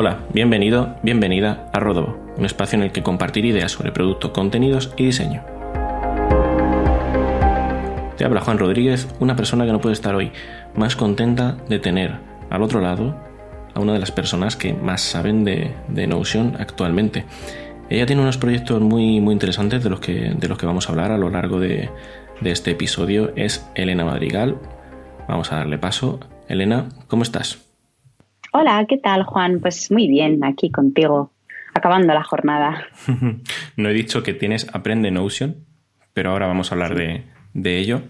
Hola, bienvenido, bienvenida a Rodobo, un espacio en el que compartir ideas sobre productos, contenidos y diseño. Te habla Juan Rodríguez, una persona que no puede estar hoy más contenta de tener al otro lado a una de las personas que más saben de, Notion actualmente. Ella tiene unos proyectos muy, muy interesantes de los, que, de los que vamos a hablar a lo largo de, de este episodio. Es Elena Madrigal. Vamos a darle paso. Elena, ¿cómo estás? Hola, ¿qué tal Juan? Pues muy bien, aquí contigo, acabando la jornada. no he dicho que tienes Aprende Notion, pero ahora vamos a hablar de, ello.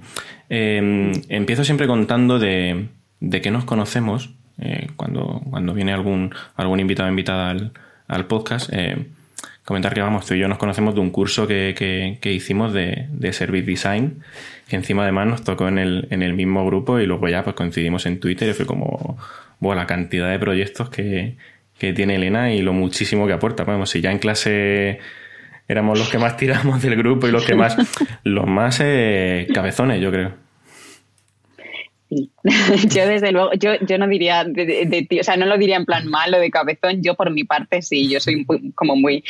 Em, empiezo siempre contando de, de qué nos conocemos eh, cuando, cuando viene algún, algún invitado o invitada al, podcast. Eh, comentar que vamos, tú y yo nos conocemos de un curso que, hicimos de, de, Service Design, que encima además nos tocó en el, en el mismo grupo y luego ya pues coincidimos en Twitter y fue como bueno, la cantidad de proyectos que, tiene Elena y lo muchísimo que aporta. Bueno, si ya en clase éramos los que más tiramos del grupo y los que más, los más eh, cabezones, yo creo. Sí, yo desde luego, yo, yo no diría de, ti, o sea, no lo diría en plan malo de cabezón, yo por mi parte sí, yo soy como muy,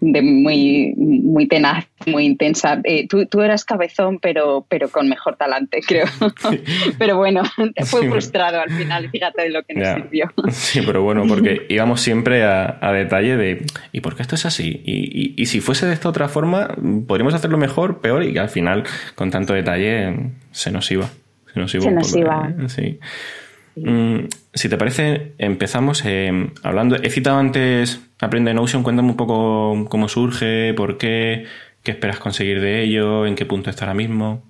de, muy, muy tenaz, muy intensa. Eh, tú, tú, eras cabezón, pero, pero con mejor talante, creo. pero bueno, fue frustrado al final, fíjate de lo que nos sirvió. Sí, pero bueno, porque íbamos siempre a, a, detalle de, ¿y por qué esto es así? Y, y, y si fuese de esta otra forma, podríamos hacerlo mejor, peor, y que al final, con tanto detalle, se nos iba. Se nos iba. sí. Mm, si te parece, empezamos eh, hablando. He citado antes Aprende Notion. Cuéntame un poco cómo surge, por qué, qué esperas conseguir de ello, en qué punto está ahora mismo.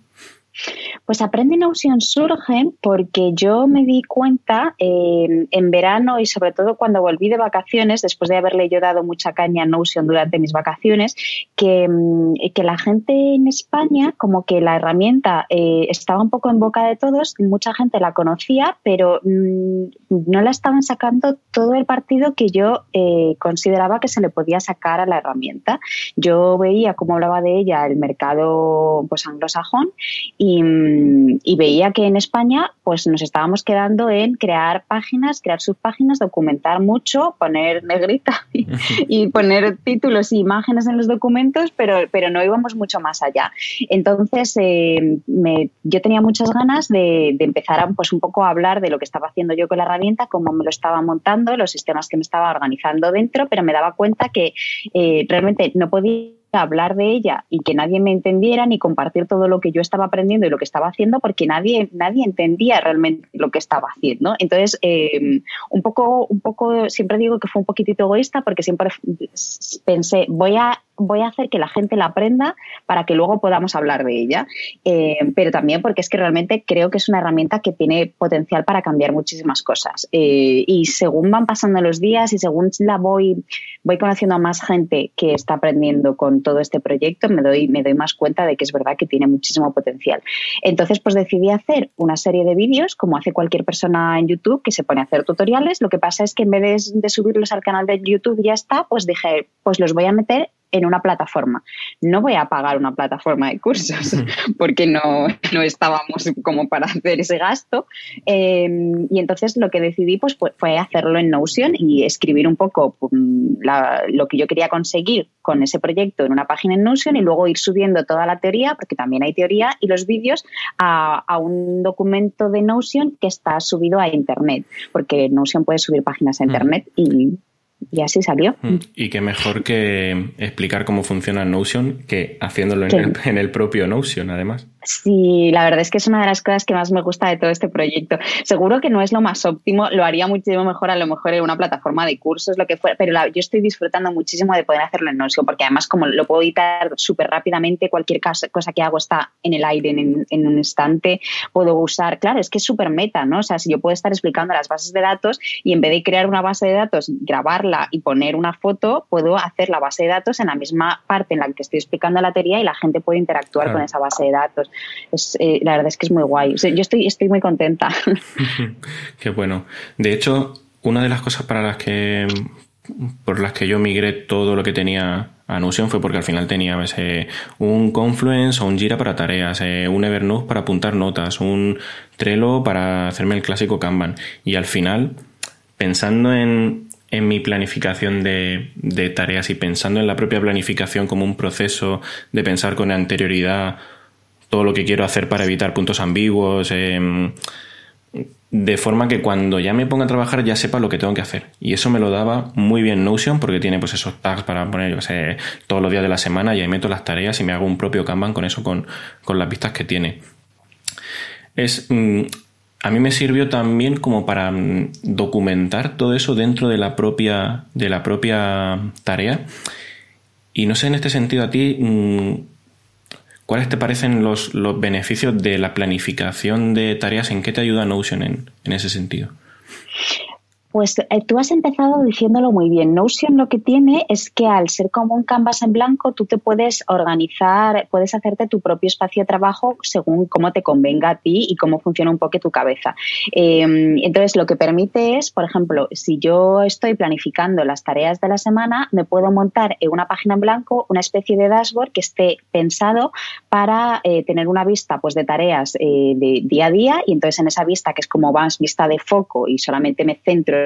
Pues Aprende Notion surge porque yo me di cuenta eh, en verano y sobre todo cuando volví de vacaciones, después de haberle yo dado mucha caña a Notion durante mis vacaciones, que, mm, que la gente en España, como que la herramienta eh, estaba un poco en boca de todos, mucha gente la conocía, pero mm, no la estaban sacando todo el partido que yo eh, consideraba que se le podía sacar a la herramienta. Yo veía cómo hablaba de ella el mercado pues anglosajón y mm, y veía que en España pues nos estábamos quedando en crear páginas, crear subpáginas, documentar mucho, poner negrita y, poner títulos y imágenes en los documentos, pero, pero no íbamos mucho más allá. Entonces eh, yo tenía muchas ganas de, empezar a, pues un poco a hablar de lo que estaba haciendo yo con la herramienta, cómo me lo estaba montando, los sistemas que me estaba organizando dentro, pero me daba cuenta que eh, realmente no podía hablar de ella y que nadie me entendiera ni compartir todo lo que yo estaba aprendiendo y lo que estaba haciendo porque nadie, nadie entendía realmente lo que estaba haciendo. Entonces, eh, un poco, un poco, siempre digo que fue un poquitito egoísta porque siempre pensé, voy a voy a hacer que la gente la aprenda para que luego podamos hablar de ella, eh, pero también porque es que realmente creo que es una herramienta que tiene potencial para cambiar muchísimas cosas. Eh, y según van pasando los días y según la voy, voy conociendo a más gente que está aprendiendo con todo este proyecto, me doy, me doy más cuenta de que es verdad que tiene muchísimo potencial. Entonces, pues decidí hacer una serie de vídeos, como hace cualquier persona en YouTube que se pone a hacer tutoriales. Lo que pasa es que en vez de, de subirlos al canal de YouTube ya está, pues dije, pues los voy a meter en una plataforma. No voy a pagar una plataforma de cursos porque no, no estábamos como para hacer ese gasto. Em, y entonces lo que decidí pues, fue hacerlo en Notion y escribir un poco pues, lo que yo quería conseguir con ese proyecto en una página en Notion y luego ir subiendo toda la teoría, porque también hay teoría, y los vídeos a, a un documento de Notion que está subido a Internet, porque Notion puede subir páginas a Internet y y así salió. Mm. Y qué mejor que explicar cómo funciona Notion que haciéndolo en el, propio Notion, además. Sí, la verdad es que es una de las cosas que más me gusta de todo este proyecto. Seguro que no es lo más óptimo, lo haría muchísimo mejor a lo mejor en una plataforma de cursos, lo que fuera, pero yo estoy disfrutando muchísimo de poder hacerlo en Notion, porque además como lo puedo editar súper rápidamente, cualquier cosa que hago está en el aire en, un instante, puedo usar, claro, es que es súper meta, ¿no? O sea, si yo puedo estar explicando las bases de datos y en vez de crear una base de datos, grabarla y poner una foto, puedo hacer la base de datos en la misma parte en la que estoy explicando la teoría y la gente puede interactuar con esa base de datos. Eh, la verdad es que es muy guay. yo estoy, estoy muy contenta. Qué bueno. De hecho, una de las cosas para las que por las que yo migré todo lo que tenía a Notion fue porque al final tenía un Confluence o un Jira para tareas, eh, un Evernote para apuntar notas, un Trello para hacerme el clásico Kanban. Y al final, pensando en en mi planificación de, tareas y pensando en la propia planificación como un proceso de pensar con anterioridad todo lo que quiero hacer para evitar puntos ambiguos, em, de forma que cuando ya me ponga a trabajar ya sepa lo que tengo que hacer. Y eso me lo daba muy bien Notion porque tiene pues esos tags para poner, yo sé, todos los días de la semana y ahí meto las tareas y me hago un propio Kanban con eso, con, las vistas que tiene. Es, mm, a mí me sirvió también como para mm, documentar todo eso dentro de la propia, de la propia tarea. Y no sé en este sentido a ti, mm, ¿cuáles te parecen los, los beneficios de la planificación de tareas? ¿En qué te ayuda Notion en, en ese sentido? Pues eh, tú has empezado diciéndolo muy bien. Notion lo que tiene es que al ser como un canvas en blanco, tú te puedes organizar, puedes hacerte tu propio espacio de trabajo según cómo te convenga a ti y cómo funciona un poco tu cabeza. Em, entonces, lo que permite es, por ejemplo, si yo estoy planificando las tareas de la semana, me puedo montar en una página en blanco una especie de dashboard que esté pensado para eh, tener una vista pues, de tareas eh, de día a día y entonces en esa vista, que es como más vista de foco y solamente me centro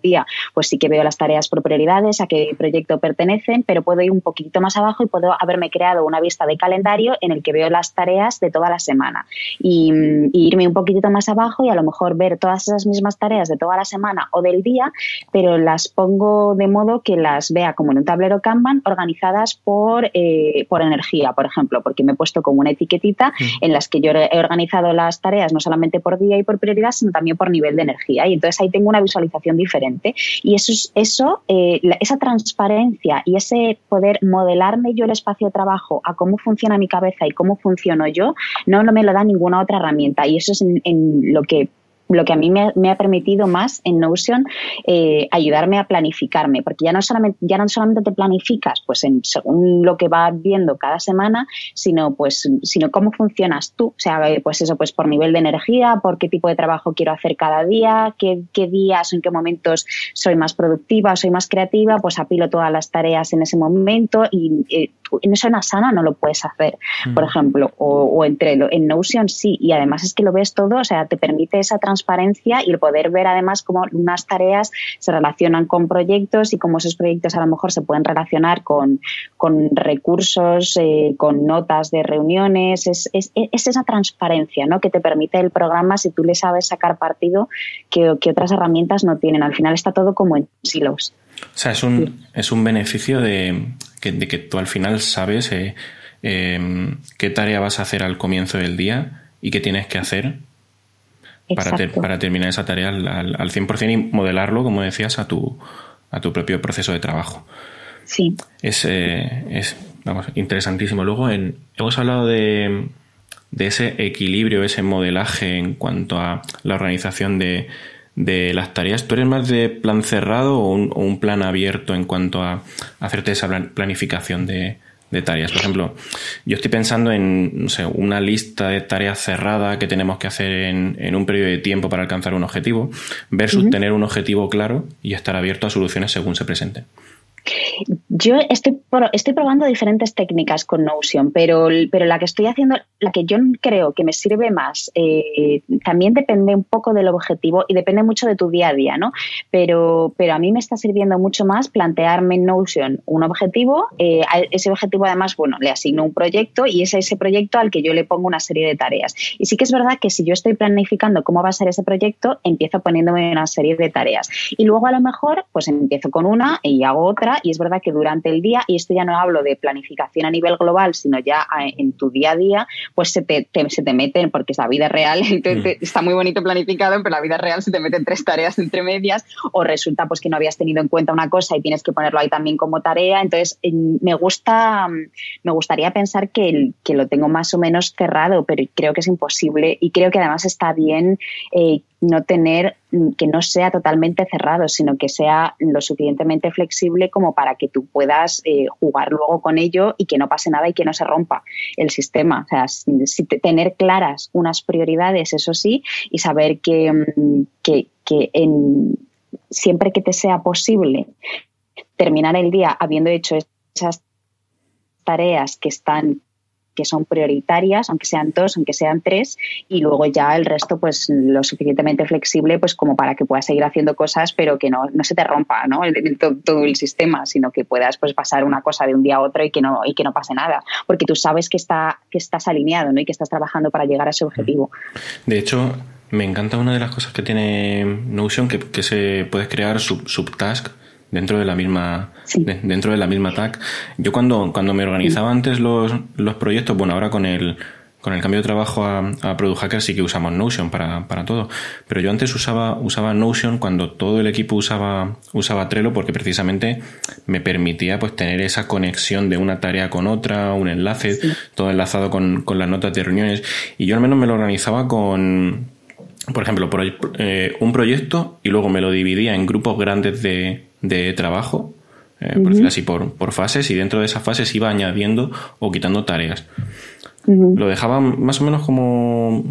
día, pues sí que veo las tareas por prioridades, a qué proyecto pertenecen, pero puedo ir un poquito más abajo y puedo haberme creado una vista de calendario en el que veo las tareas de toda la semana y, irme un poquitito más abajo y a lo mejor ver todas esas mismas tareas de toda la semana o del día, pero las pongo de modo que las vea como en un tablero Kanban organizadas por, eh, por energía, por ejemplo, porque me he puesto como una etiquetita en las que yo he organizado las tareas no solamente por día y por prioridad, sino también por nivel de energía. Y entonces ahí tengo una visualización diferente. Y eso, eso eh, esa transparencia y ese poder modelarme yo el espacio de trabajo a cómo funciona mi cabeza y cómo funciono yo, no, no me lo da ninguna otra herramienta. Y eso es en lo que lo que a mí me, ha permitido más en Notion eh, ayudarme a planificarme, porque ya no solamente ya no solamente te planificas pues en, según lo que vas viendo cada semana, sino pues sino cómo funcionas tú, o sea, pues eso pues por nivel de energía, por qué tipo de trabajo quiero hacer cada día, qué, qué días o en qué momentos soy más productiva, soy más creativa, pues apilo todas las tareas en ese momento y eh, eso en Asana no lo puedes hacer, por ejemplo, o, o entre en Notion sí, y además es que lo ves todo, o sea, te permite esa transparencia y el poder ver además cómo unas tareas se relacionan con proyectos y cómo esos proyectos a lo mejor se pueden relacionar con, con recursos, eh, con notas de reuniones, es, es, es, esa transparencia ¿no? que te permite el programa si tú le sabes sacar partido que, que otras herramientas no tienen. Al final está todo como en silos. O sea, es un, es un beneficio de que, de que tú al final sabes eh, em, qué tarea vas a hacer al comienzo del día y qué tienes que hacer para, para, terminar esa tarea al, al, 100% y modelarlo, como decías, a tu, a tu propio proceso de trabajo. Sí. Es, eh, es vamos, interesantísimo. Luego en, hemos hablado de, de ese equilibrio, ese modelaje en cuanto a la organización de, de las tareas. ¿Tú eres más de plan cerrado o un, plan abierto en cuanto a hacerte esa planificación de, tareas? Por ejemplo, yo estoy pensando en no sé, una lista de tareas cerrada que tenemos que hacer en, un periodo de tiempo para alcanzar un objetivo, versus tener un objetivo claro y estar abierto a soluciones según se presenten. Yo estoy, estoy probando diferentes técnicas con Notion, pero, pero la que estoy haciendo, la que yo creo que me sirve más, eh, también depende un poco del objetivo y depende mucho de tu día a día, ¿no? Pero, pero a mí me está sirviendo mucho más plantearme en Notion un objetivo, eh, ese objetivo además, bueno, le asigno un proyecto y es ese proyecto al que yo le pongo una serie de tareas. Y sí que es verdad que si yo estoy planificando cómo va a ser ese proyecto, empiezo poniéndome una serie de tareas. Y luego a lo mejor, pues empiezo con una y hago otra y es verdad que durante el día, y esto ya no hablo de planificación a nivel global, sino ya en tu día a día, pues se te, se te meten, porque es la vida real, entonces mm. está muy bonito planificado, pero la vida real se te meten tres tareas entre medias, o resulta pues que no habías tenido en cuenta una cosa y tienes que ponerlo ahí también como tarea. Entonces, me gusta, me gustaría pensar que, que lo tengo más o menos cerrado, pero creo que es imposible y creo que además está bien eh, no tener que no sea totalmente cerrado, sino que sea lo suficientemente flexible como para que tú puedas eh, jugar luego con ello y que no pase nada y que no se rompa el sistema. O sea, tener claras unas prioridades, eso sí, y saber que, mm, que, en, siempre que te sea posible terminar el día habiendo hecho esas tareas que están que son prioritarias, aunque sean dos, aunque sean tres, y luego ya el resto, pues lo suficientemente flexible, pues como para que puedas seguir haciendo cosas, pero que no, no se te rompa ¿no? El, todo, el sistema, sino que puedas pues pasar una cosa de un día a otro y que no, y que no pase nada, porque tú sabes que, está, que estás alineado ¿no? y que estás trabajando para llegar a ese objetivo. De hecho, me encanta una de las cosas que tiene Notion, que, se puedes crear sub, subtask dentro de la misma dentro de la misma tag. Yo cuando, cuando me organizaba antes los, los proyectos, bueno, ahora con el con el cambio de trabajo a, a Product Hacker sí que usamos Notion para, para, todo. Pero yo antes usaba, usaba Notion cuando todo el equipo usaba, usaba Trello porque precisamente me permitía pues tener esa conexión de una tarea con otra, un enlace, todo enlazado con, con las notas de reuniones. Y yo al menos me lo organizaba con, por ejemplo, por, eh, un proyecto y luego me lo dividía en grupos grandes de, de trabajo, eh, por decirlo así, por, por, fases, y dentro de esas fases iba añadiendo o quitando tareas. Lo dejaba más o menos como,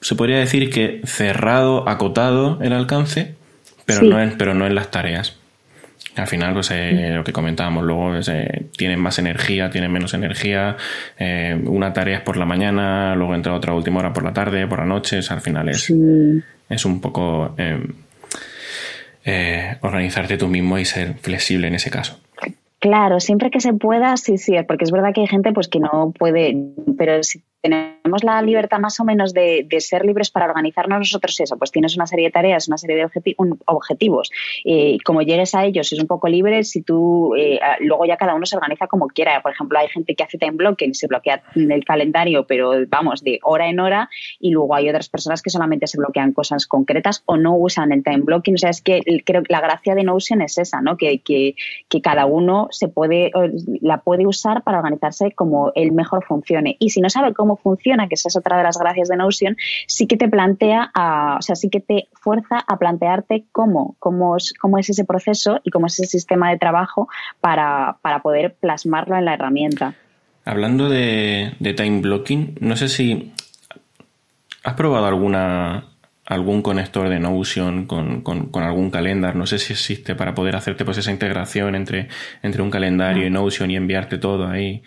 se podría decir que cerrado, acotado el alcance, pero, no, en, pero no en las tareas. Al final, pues eh, lo que comentábamos luego, es, eh, tienen más energía, tienen menos energía. Eh, una tarea es por la mañana, luego entra otra última hora por la tarde, por la noche. al final es, es un poco organizarte tú mismo y ser flexible en ese caso. Claro, siempre que se pueda, sí, sí, porque es verdad que hay gente pues que no puede, pero si tenemos la libertad más o menos de, ser libres para organizarnos nosotros eso, pues tienes una serie de tareas, una serie de objetivos, y como llegues a ellos es un poco libre, si tú, eh, luego ya cada uno se organiza como quiera, por ejemplo hay gente que hace time blocking, se bloquea el calendario, pero vamos, de hora en hora, y luego hay otras personas que solamente se bloquean cosas concretas o no usan el time blocking, o sea, es que creo que la gracia de Notion es esa, ¿no? Que, que, cada uno se puede, la puede usar para organizarse como el mejor funcione, y si no sabe cómo funciona, que esa es otra de las gracias de Notion, sí que te plantea, a, o sea, sí que te fuerza a plantearte cómo, cómo, es, cómo es ese proceso y cómo es ese sistema de trabajo para, para poder plasmarlo en la herramienta. Hablando de, de time blocking, no sé si has probado alguna algún conector de Notion con, con, con, algún calendar. No sé si existe para poder hacerte pues esa integración entre, entre un calendario y Notion y enviarte todo ahí.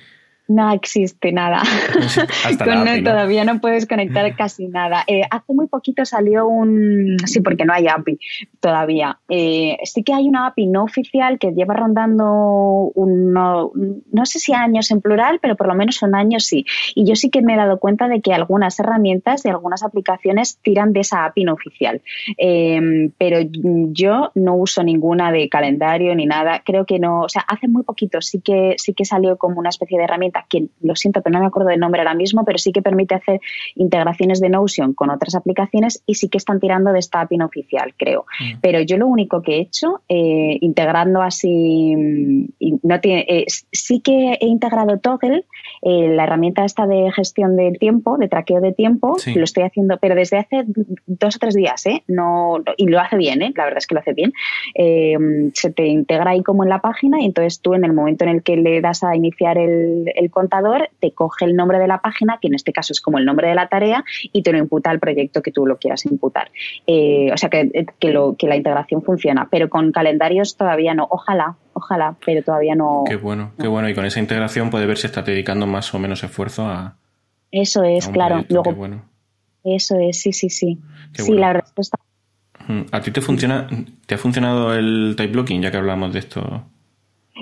No existe nada. Con Todavía no puedes conectar casi nada. Eh, hace muy poquito salió un... Sí, porque no hay API todavía. Eh, sí que hay una API no oficial que lleva rondando uno, no sé si años en plural, pero por lo menos son años sí. Y yo sí que me he dado cuenta de que algunas herramientas y algunas aplicaciones tiran de esa API no oficial. Em, pero yo no uso ninguna de calendario ni nada. Creo que no... O sea, hace muy poquito sí que, sí que salió como una especie de herramienta que lo siento, pero no me acuerdo del nombre ahora mismo, pero sí que permite hacer integraciones de Notion con otras aplicaciones y sí que están tirando de esta API oficial, creo. Mm. Pero yo lo único que he hecho, eh, integrando así, mm, no tiene, eh, sí que he integrado Toggle, eh, la herramienta esta de gestión del tiempo, de traqueo de tiempo, lo estoy haciendo, pero desde hace dos o tres días, ¿eh? No, y lo hace bien, ¿eh? La verdad es que lo hace bien. se te integra ahí como en la página y entonces tú en el momento en el que le das a iniciar el, el contador te coge el nombre de la página, que en este caso es como el nombre de la tarea, y te lo imputa al proyecto que tú lo quieras imputar. Eh, o sea que, lo, que la integración funciona, pero con calendarios todavía no. Ojalá, ojalá, pero todavía no. Qué bueno, qué bueno. Y con esa integración puede ver si está dedicando más o menos esfuerzo a. Eso es, claro. Luego, bueno. Eso es, sí, sí, sí. sí, la respuesta. ¿A ti te funciona, te ha funcionado el type blocking, ya que hablamos de esto?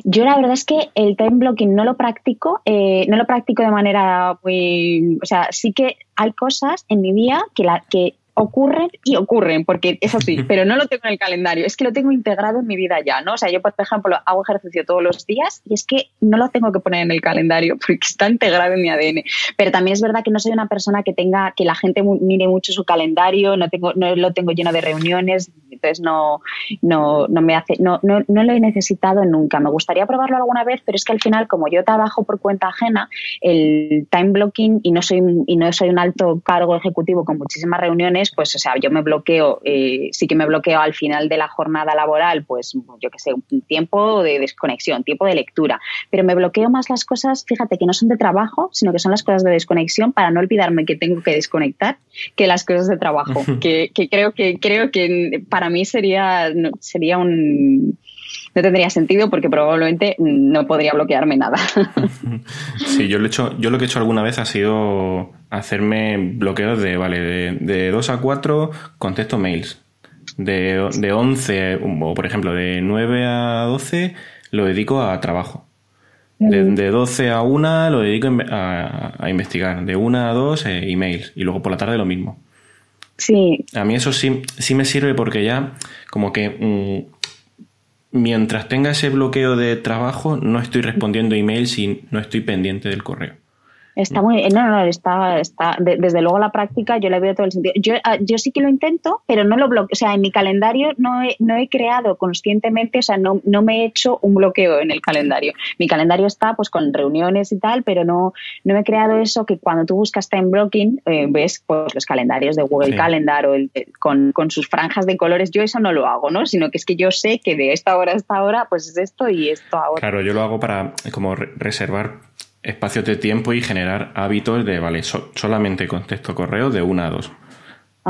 Yo la verdad es que el time blocking no lo practico, eh, no lo practico de manera muy, o sea, sí que hay cosas en mi día que, la, que ocurren y ocurren, porque es así, pero no lo tengo en el calendario, es que lo tengo integrado en mi vida ya, ¿no? O sea, yo, por ejemplo, hago ejercicio todos los días y es que no lo tengo que poner en el calendario porque está integrado en mi ADN. Pero también es verdad que no soy una persona que tenga, que la gente mire mucho su calendario, no, tengo, no lo tengo lleno de reuniones, entonces no, no, no me hace, no, no, no lo he necesitado nunca. Me gustaría probarlo alguna vez, pero es que al final, como yo trabajo por cuenta ajena, el time blocking y no soy, y no soy un alto cargo ejecutivo con muchísimas reuniones, pues, o sea, yo me bloqueo, eh, sí que me bloqueo al final de la jornada laboral, pues, yo qué sé, un tiempo de desconexión, tiempo de lectura, pero me bloqueo más las cosas, fíjate, que no son de trabajo, sino que son las cosas de desconexión para no olvidarme que tengo que desconectar que las cosas de trabajo, que, que creo que, creo que para mí sería, sería un no tendría sentido porque probablemente no podría bloquearme nada. Sí, yo lo, he hecho, yo lo que he hecho alguna vez ha sido hacerme bloqueos de, vale, de, de 2 a 4 contesto mails. De, de 11, o por ejemplo, de 9 a 12 lo dedico a trabajo. De, de 12 a 1 lo dedico a, a investigar. De 1 a 2 eh, emails. Y luego por la tarde lo mismo. Sí. A mí eso sí, sí me sirve porque ya como que mm, mientras tenga ese bloqueo de trabajo no estoy respondiendo emails y no estoy pendiente del correo. Está muy, no, no, está, está, desde luego la práctica yo le veo todo el sentido. Yo, ah, yo sí que lo intento, pero no lo bloqueo, o sea, en mi calendario no he, no he creado conscientemente, o sea, no, no me he hecho un bloqueo en el calendario. Mi calendario está pues con reuniones y tal, pero no, no me he creado eso que cuando tú buscas time blocking, eh, ves pues los calendarios de Google Calendar o el, con, con sus franjas de colores, yo eso no lo hago, ¿no? Sino que es que yo sé que de esta hora a esta hora, pues es esto y esto ahora. Claro, yo lo hago para como reservar espacios de tiempo y generar hábitos de, vale, solamente contesto correos de 1 a 2.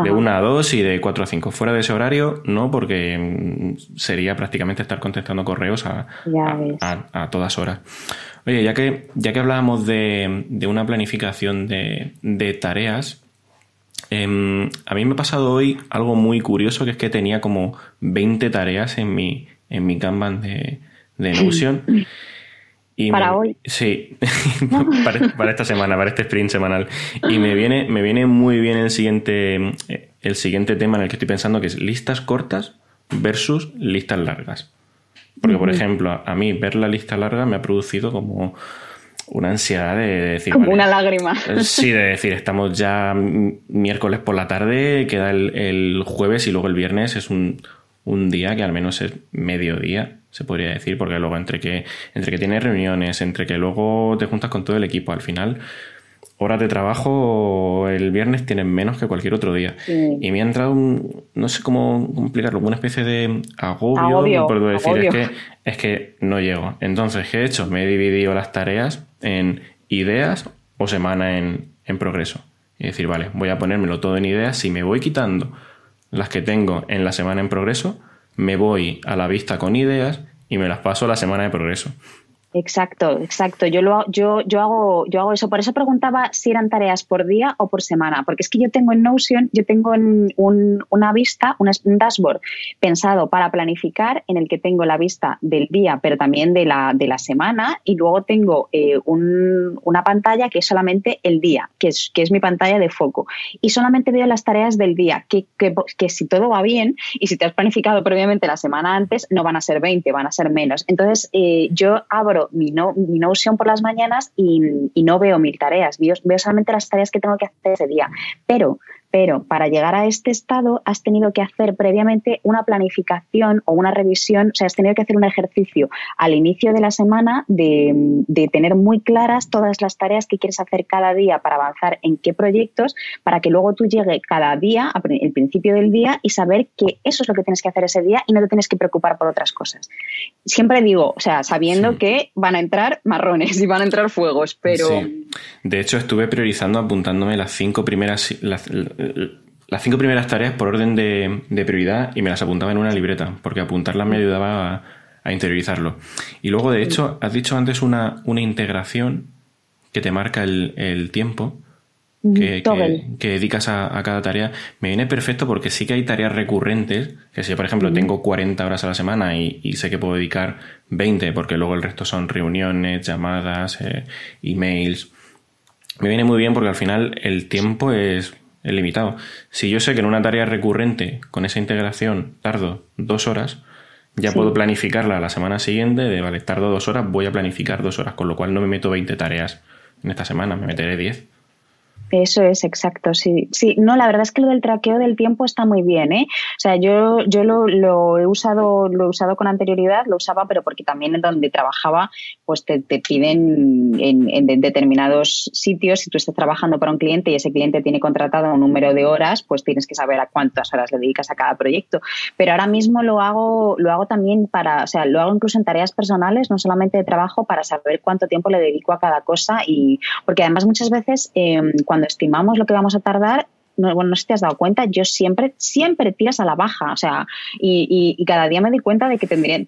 De 1 a 2 y de 4 a 5. Fuera de ese horario, no, porque mm, sería prácticamente estar contestando correos a, a, todas horas. Oye, ya que, ya que hablábamos de, de una planificación de, de tareas, eh, a mí me ha pasado hoy algo muy curioso, que es que tenía como 20 tareas en mi, en mi Kanban de, de Notion. para hoy. Sí, para, esta semana, para este sprint semanal. Y me viene, me viene muy bien el siguiente, el siguiente tema en el que estoy pensando, que es listas cortas versus listas largas. Porque, por ejemplo, a mí ver la lista larga me ha producido como una ansiedad de decir... Como una lágrima. Sí, de decir, estamos ya miércoles por la tarde, queda el, el jueves y luego el viernes es un, un día que al menos es mediodía se podría decir, porque luego entre que, entre que tienes reuniones, entre que luego te juntas con todo el equipo, al final horas de trabajo el viernes tienes menos que cualquier otro día. Y me ha entrado un, no sé cómo complicarlo, una especie de agobio, por decir, Es, que, es que no llego. Entonces, ¿qué he hecho? Me he dividido las tareas en ideas o semana en, en progreso. Y decir, vale, voy a ponérmelo todo en ideas. Si me voy quitando las que tengo en la semana en progreso, me voy a la vista con ideas y me las paso a la semana de progreso. Exacto, exacto. Yo lo yo, yo hago yo hago eso. Por eso preguntaba si eran tareas por día o por semana, porque es que yo tengo en Notion, yo tengo en un, una vista, un dashboard pensado para planificar, en el que tengo la vista del día, pero también de la de la semana, y luego tengo eh, un, una pantalla que es solamente el día, que es que es mi pantalla de foco, y solamente veo las tareas del día, que, que, que si todo va bien y si te has planificado previamente la semana antes, no van a ser 20, van a ser menos. Entonces eh, yo abro mi, no, mi Notion por las mañanas y, no veo mil tareas, veo, veo solamente las tareas que tengo que hacer ese día. Pero pero para llegar a este estado has tenido que hacer previamente una planificación o una revisión, o sea, has tenido que hacer un ejercicio al inicio de la semana de, tener muy claras todas las tareas que quieres hacer cada día para avanzar en qué proyectos, para que luego tú llegue cada día, al principio del día, y saber que eso es lo que tienes que hacer ese día y no te tienes que preocupar por otras cosas. Siempre digo, o sea, sabiendo que van a entrar marrones y van a entrar fuegos, pero... De hecho, estuve priorizando apuntándome las cinco primeras, las cinco primeras tareas por orden de, prioridad y me las apuntaba en una libreta, porque apuntarlas me ayudaba a, interiorizarlo. Y luego, de hecho, has dicho antes una, una integración que te marca el, tiempo. Que, dedicas a, cada tarea, me viene perfecto porque sí que hay tareas recurrentes, que si por ejemplo tengo 40 horas a la semana y, sé que puedo dedicar 20, porque luego el resto son reuniones, llamadas, eh, emails, me viene muy bien porque al final el tiempo es es limitado. Si yo sé que en una tarea recurrente con esa integración tardo dos horas, ya puedo planificarla la semana siguiente de, vale, tardo dos horas, voy a planificar dos horas, con lo cual no me meto 20 tareas en esta semana, me meteré 10. Eso es exacto, sí. Sí, no, la verdad es que lo del traqueo del tiempo está muy bien, ¿eh? O sea, yo, yo lo, lo, he usado, lo he usado con anterioridad, lo usaba, pero porque también en donde trabajaba, pues te, piden en, en, determinados sitios, si tú estás trabajando para un cliente y ese cliente tiene contratado un número de horas, pues tienes que saber a cuántas horas le dedicas a cada proyecto. Pero ahora mismo lo hago, lo hago también para, o sea, lo hago incluso en tareas personales, no solamente de trabajo, para saber cuánto tiempo le dedico a cada cosa y porque además muchas veces eh, cuando cuando estimamos lo que vamos a tardar, no, bueno, no sé si te has dado cuenta, yo siempre, siempre tiras a la baja, o sea, y, cada día me doy cuenta de que tendría,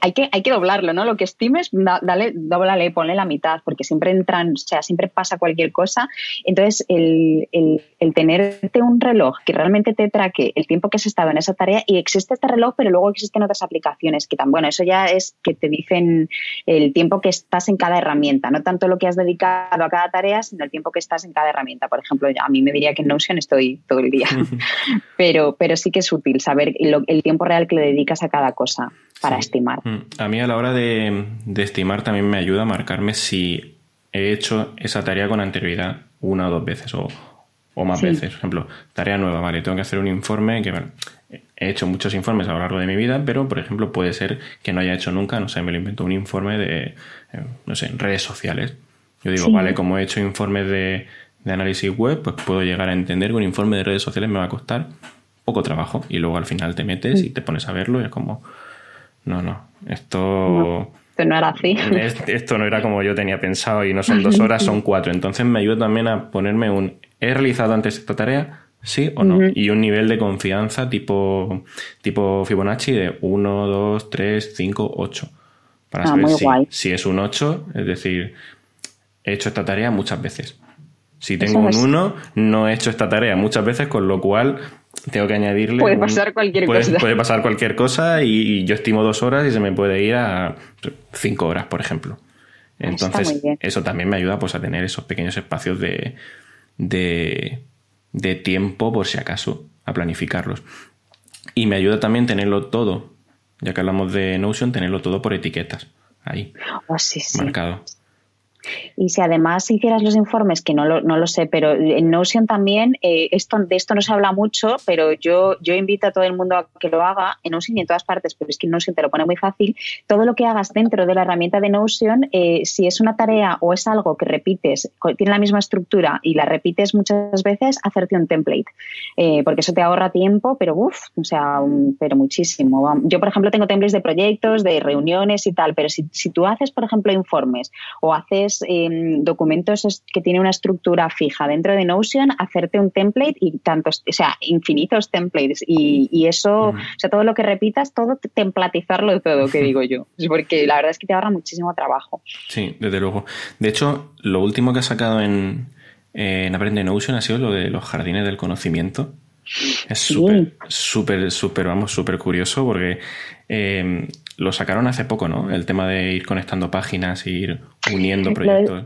hay que, hay que doblarlo, ¿no? Lo que estimes, dale, doblale, ponle la mitad, porque siempre entran, o sea, siempre pasa cualquier cosa. Entonces, el, el, el tenerte un reloj que realmente te traque el tiempo que has estado en esa tarea, y existe este reloj, pero luego existen otras aplicaciones que tan, bueno, eso ya es que te dicen el tiempo que estás en cada herramienta, no tanto lo que has dedicado a cada tarea, sino el tiempo que estás en cada herramienta. Por ejemplo, a mí me diría que en Notion estoy todo el día, pero, pero sí que es útil saber el tiempo real que le dedicas a cada cosa para estimar. Mm. A mí a la hora de, estimar también me ayuda a marcarme si he hecho esa tarea con anterioridad una o dos veces o, más veces. Por ejemplo, tarea nueva, vale, tengo que hacer un informe que he hecho muchos informes a lo largo de mi vida, pero por ejemplo puede ser que no haya hecho nunca, no sé, me lo invento un informe de, eh, no sé, redes sociales. Yo digo, vale, como he hecho informes de, de análisis web, pues puedo llegar a entender que un informe de redes sociales me va a costar poco trabajo y luego al final te metes y te pones a verlo y es como, no, no, esto... esto no era así. Esto no era como yo tenía pensado y no son dos horas, son cuatro. Entonces me ayuda también a ponerme un, ¿he realizado antes esta tarea? Sí o no. Y un nivel de confianza tipo, tipo Fibonacci de 1, 2, 3, 5, 8. Para ah, saber si, si, es un 8, es decir, he hecho esta tarea muchas veces. Si tengo un 1, no he hecho esta tarea muchas veces, con lo cual tengo que añadirle. Puede pasar cualquier cosa. Puede pasar cualquier cosa y, yo estimo dos horas y se me puede ir a cinco horas, por ejemplo. Entonces, eso también me ayuda pues, a tener esos pequeños espacios de, de, tiempo, por si acaso, a planificarlos. Y me ayuda también tenerlo todo, ya que hablamos de Notion, tenerlo todo por etiquetas. Ahí. Oh, sí, sí. Marcado. Y si además hicieras los informes, que no lo, no lo sé, pero en Notion también, eh, esto, de esto no se habla mucho, pero yo, yo invito a todo el mundo a que lo haga en Notion y en todas partes, pero es que Notion te lo pone muy fácil. Todo lo que hagas dentro de la herramienta de Notion, eh, si es una tarea o es algo que repites, tiene la misma estructura y la repites muchas veces, hacerte un template, eh, porque eso te ahorra tiempo, pero uff, o sea, pero muchísimo. Yo, por ejemplo, tengo templates de proyectos, de reuniones y tal, pero si, si tú haces, por ejemplo, informes o haces documentos que tienen una estructura fija dentro de Notion, hacerte un template y tantos, o sea, infinitos templates. Y, eso, o sea, todo lo que repitas, todo templatizarlo de todo, que digo yo. Porque la verdad es que te ahorra muchísimo trabajo. Sí, desde luego. De hecho, lo último que ha sacado en, en Aprende Notion ha sido lo de los jardines del conocimiento. Es súper, súper, súper, vamos, súper curioso porque eh, lo sacaron hace poco, ¿no? El tema de ir conectando páginas, ir uniendo proyectos.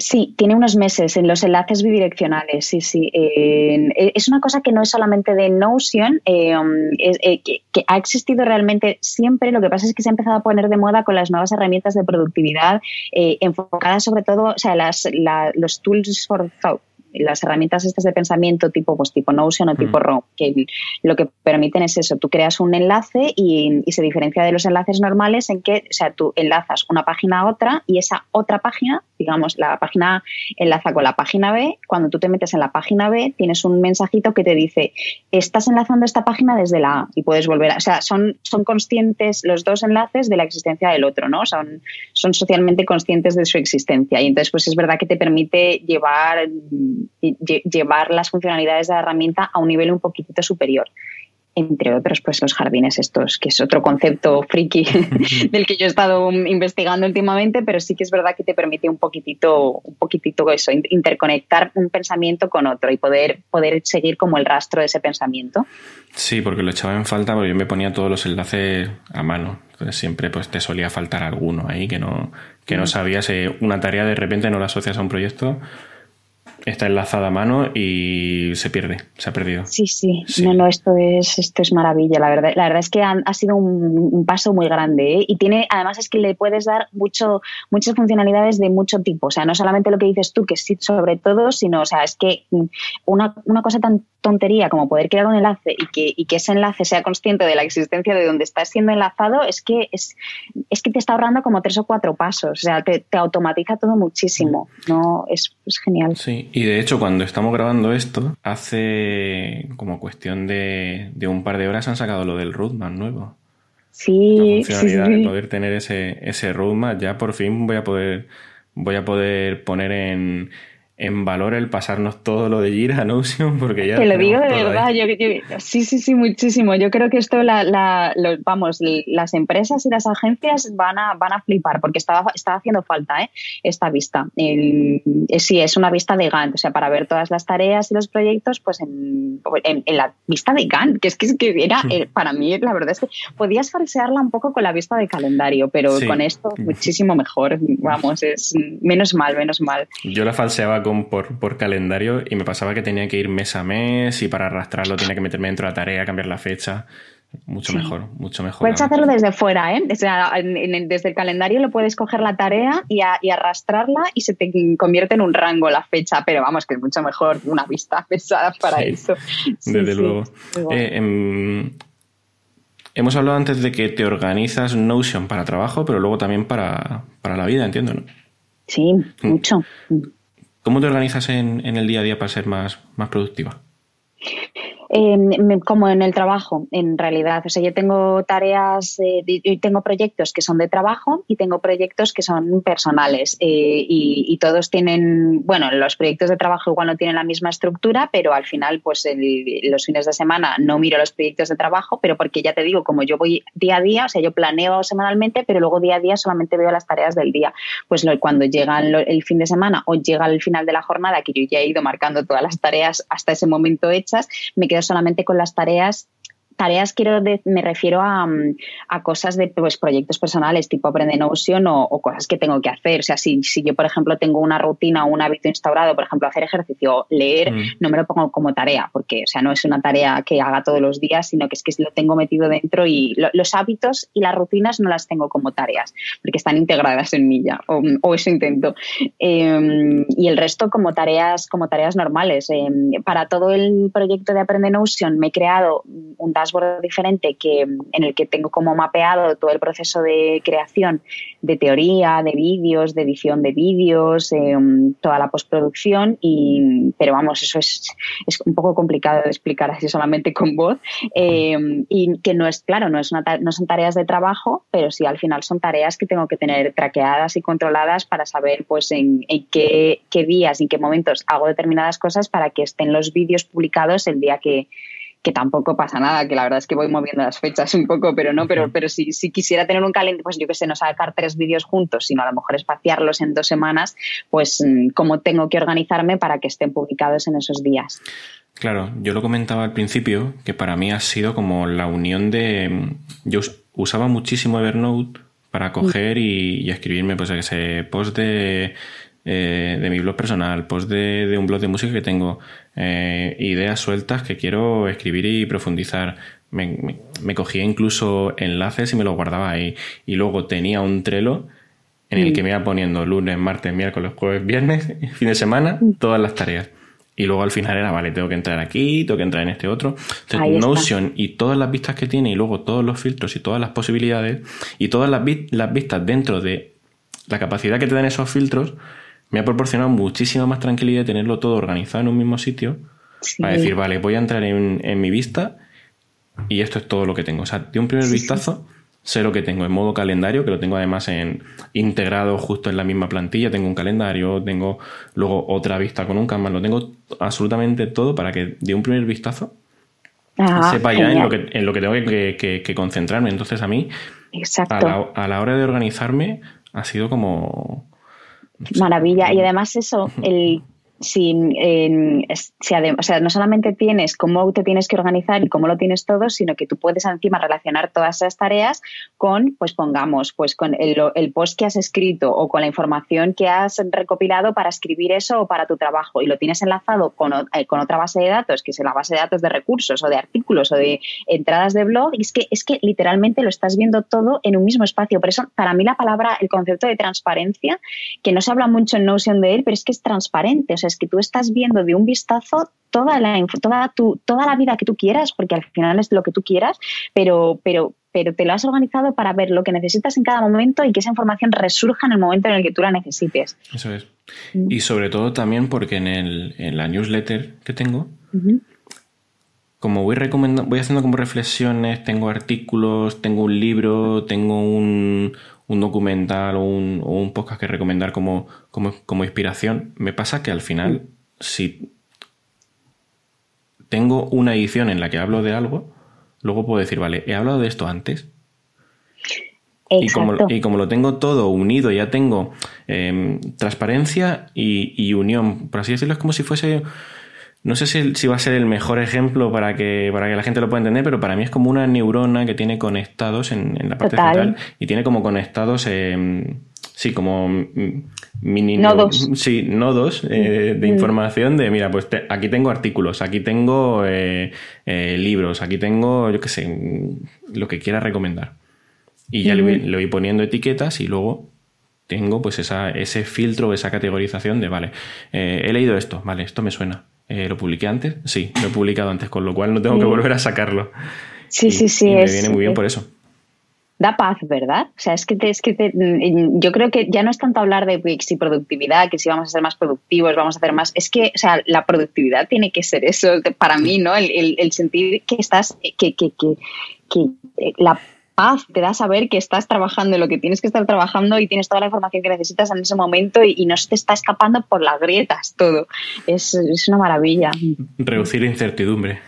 Sí, tiene unos meses en los enlaces bidireccionales, sí, sí. Eh, es una cosa que no es solamente de Notion, eh, um, eh, que, ha existido realmente siempre. Lo que pasa es que se ha empezado a poner de moda con las nuevas herramientas de productividad enfocadas sobre todo, o sea, las, los tools for thought, las herramientas estas de pensamiento tipo, pues, tipo Notion o tipo mm. Que lo que permiten es eso, tú creas un enlace y, se diferencia de los enlaces normales en que, o sea, tú enlazas una página a otra y esa otra página, digamos, la página enlaza con la página B, cuando tú te metes en la página B tienes un mensajito que te dice, estás enlazando esta página desde la A y puedes volver a, o sea, son, son conscientes los dos enlaces de la existencia del otro, ¿no? Son, son socialmente conscientes de su existencia y entonces pues es verdad que te permite llevar llevar las funcionalidades de la herramienta a un nivel un poquitito superior entre otros, pues los jardines estos, que es otro concepto friki del que yo he estado investigando últimamente, pero sí que es verdad que te permite un poquitito, un poquitito eso, interconectar un pensamiento con otro y poder, poder seguir como el rastro de ese pensamiento. Sí, porque lo echaba en falta porque yo me ponía todos los enlaces a mano. Entonces siempre pues te solía faltar alguno ahí que no, que no sabías. Eh, una tarea de repente no la asocias a un proyecto está enlazada a mano y se pierde, se ha perdido. Sí, sí, no, no, esto es, esto es maravilla, la verdad. La verdad es que ha, sido un, paso muy grande ¿eh? y tiene, además es que le puedes dar mucho, muchas funcionalidades de mucho tipo, o sea, no solamente lo que dices tú, que sí sobre todo, sino, o sea, es que una, una cosa tan tontería como poder crear un enlace y que, y que ese enlace sea consciente de la existencia de donde está siendo enlazado, es que, es, es que te está ahorrando como tres o cuatro pasos, o sea, te, te automatiza todo muchísimo, ¿no? Es, es genial. Sí, y de hecho, cuando estamos grabando esto, hace como cuestión de, un par de horas han sacado lo del roadmap nuevo. Sí, la funcionalidad de poder tener ese, ese roadmap. Ya por fin voy a poder, voy a poder poner en, en valor el pasarnos todo lo de Jira a Notion porque ya... Te lo digo de verdad, yo, sí, sí, sí, muchísimo. Yo creo que esto, la, la, vamos, las empresas y las agencias van a, van a flipar porque estaba, estaba haciendo falta ¿eh? esta vista. El, eh, sí, es una vista de Gantt, o sea, para ver todas las tareas y los proyectos, pues en, en, la vista de Gantt, que es que, es que era, hmm. eh, para mí, la verdad es que podías falsearla un poco con la vista de calendario, pero con esto muchísimo mejor. Vamos, es menos mal, menos mal. Yo la falseaba con por, por, calendario y me pasaba que tenía que ir mes a mes y para arrastrarlo tenía que meterme dentro de la tarea, cambiar la fecha. Mucho mejor, mucho mejor. Puedes hacerlo desde fuera, ¿eh? desde el calendario lo puedes coger la tarea y, arrastrarla y se te convierte en un rango la fecha, pero vamos, que es mucho mejor una vista pesada para eso. desde luego. Eh, em, hemos hablado antes de que te organizas Notion para trabajo, pero luego también para, para la vida, entiendo, ¿no? Sí, mm. mucho. ¿Cómo te organizas en, en el día a día para ser más, más productiva? Como en el trabajo, en realidad. O sea, yo tengo tareas, eh, tengo proyectos que son de trabajo y tengo proyectos que son personales. Eh, y, todos tienen, bueno, los proyectos de trabajo igual no tienen la misma estructura, pero al final, pues los fines de semana no miro los proyectos de trabajo, pero porque ya te digo, como yo voy día a día, o sea, yo planeo semanalmente, pero luego día a día solamente veo las tareas del día. Pues cuando llega el fin de semana o llega el final de la jornada, que yo ya he ido marcando todas las tareas hasta ese momento hechas, me quedo solamente con las tareas tareas quiero me refiero a, mm, a, cosas de pues, proyectos personales tipo Aprende Notion o, o, cosas que tengo que hacer. O sea, si, si, yo, por ejemplo, tengo una rutina o un hábito instaurado, por ejemplo, hacer ejercicio, leer, mm. no me lo pongo como tarea, porque, o sea, no es una tarea que haga todos los días, sino que es que lo tengo metido dentro y los hábitos y las rutinas no las tengo como tareas, porque están integradas en mí ya, o, o eso intento. Em, y el resto como tareas, como tareas normales. Em, para todo el proyecto de Aprende Notion me he creado un dashboard diferente que, en el que tengo como mapeado todo el proceso de creación de teoría, de vídeos, de edición de vídeos, eh, toda la postproducción, y, pero vamos, eso es, es, un poco complicado de explicar así solamente con voz, eh, y que no es, claro, no, es una, no son tareas de trabajo, pero sí al final son tareas que tengo que tener traqueadas y controladas para saber pues en, en qué, qué días en qué momentos hago determinadas cosas para que estén los vídeos publicados el día que, que tampoco pasa nada, que la verdad es que voy moviendo las fechas un poco, pero no, pero, pero si, si quisiera tener un calendario, pues yo que sé, no sacar tres vídeos juntos, sino a lo mejor espaciarlos en dos semanas, pues mm, cómo tengo que organizarme para que estén publicados en esos días. Claro, yo lo comentaba al principio, que para mí ha sido como la unión de... Mm, yo usaba muchísimo Evernote para coger y, y escribirme, pues, ese post de eh, de mi blog personal, post de, un blog de música que tengo, eh, ideas sueltas que quiero escribir y profundizar. Me, me, cogía incluso enlaces y me los guardaba ahí. Y luego tenía un trelo en el que me iba poniendo lunes, martes, miércoles, jueves, viernes, fin de semana, todas las tareas. Y luego al final era, vale, tengo que entrar aquí, tengo que entrar en este otro. Entonces, Notion y todas las vistas que tiene y luego todos los filtros y todas las posibilidades y todas las, las vistas dentro de la capacidad que te dan esos filtros, me ha proporcionado muchísima más tranquilidad tenerlo todo organizado en un mismo sitio para decir, vale, voy a entrar en, mi vista y esto es todo lo que tengo. O sea, de un primer vistazo sé lo que tengo en modo calendario, que lo tengo además en integrado justo en la misma plantilla, tengo un calendario, tengo luego otra vista con un Kanban, lo tengo absolutamente todo para que de un primer vistazo ah, sepa ya en lo, que, en lo que tengo que, concentrarme. Entonces a mí, a la hora de organizarme, ha sido como Maravilla. Y además eso, el sin, o sea, no solamente tienes cómo te tienes que organizar y cómo lo tienes todo, sino que tú puedes encima relacionar todas esas tareas con, pues pongamos, pues con el, post que has escrito o con la información que has recopilado para escribir eso o para tu trabajo y lo tienes enlazado con, eh, con otra base de datos, que es la base de datos de recursos o de artículos o de entradas de blog, y es que, es que literalmente lo estás viendo todo en un mismo espacio. Por eso, para mí la palabra, el concepto de transparencia, que no se habla mucho en Notion de él, pero es que es transparente, o sea, es que tú estás viendo de un vistazo toda la, toda, tu, toda la vida que tú quieras, porque al final es lo que tú quieras, pero, pero, pero te lo has organizado para ver lo que necesitas en cada momento y que esa información resurja en el momento en el que tú la necesites. Eso es. Mm. Y sobre todo también porque en, el, en la newsletter que tengo, como voy, recomendando, voy haciendo como reflexiones, tengo artículos, tengo un libro, tengo un, un documental o un, podcast que recomendar como, como, inspiración, me pasa que al final, si tengo una edición en la que hablo de algo, luego puedo decir, vale, he hablado de esto antes. Y como, y como, lo tengo todo unido, ya tengo em, transparencia y, y, unión, por así decirlo, es como si fuese no sé si, va a ser el mejor ejemplo para que, para que la gente lo pueda entender, pero para mí es como una neurona que tiene conectados en, la parte central y tiene como conectados, eh, sí, como mini nodos, sí, nodos eh, de mm. información de, mira, pues aquí tengo artículos, aquí tengo eh, libros, aquí tengo, yo qué sé, lo que quiera recomendar. Y ya le, voy, poniendo etiquetas y luego tengo pues esa, ese filtro, esa categorización de, vale, he leído esto, vale, esto me suena eh, ¿Lo publiqué antes? Sí, lo he publicado antes, con lo cual no tengo que volver a sacarlo. Sí, sí, sí. me viene muy bien por eso. Da paz, ¿verdad? O sea, es que, es que mm, yo creo que ya no es tanto hablar de si productividad, que si vamos a ser más productivos, vamos a hacer más. Es que, o sea, la productividad tiene que ser eso, para mí, ¿no? El, el, sentir que estás, que, que, que, que eh, te da saber que estás trabajando lo que tienes que estar trabajando y tienes toda la información que necesitas en ese momento y, no se te está escapando por las grietas todo. Es, una maravilla. Reducir incertidumbre.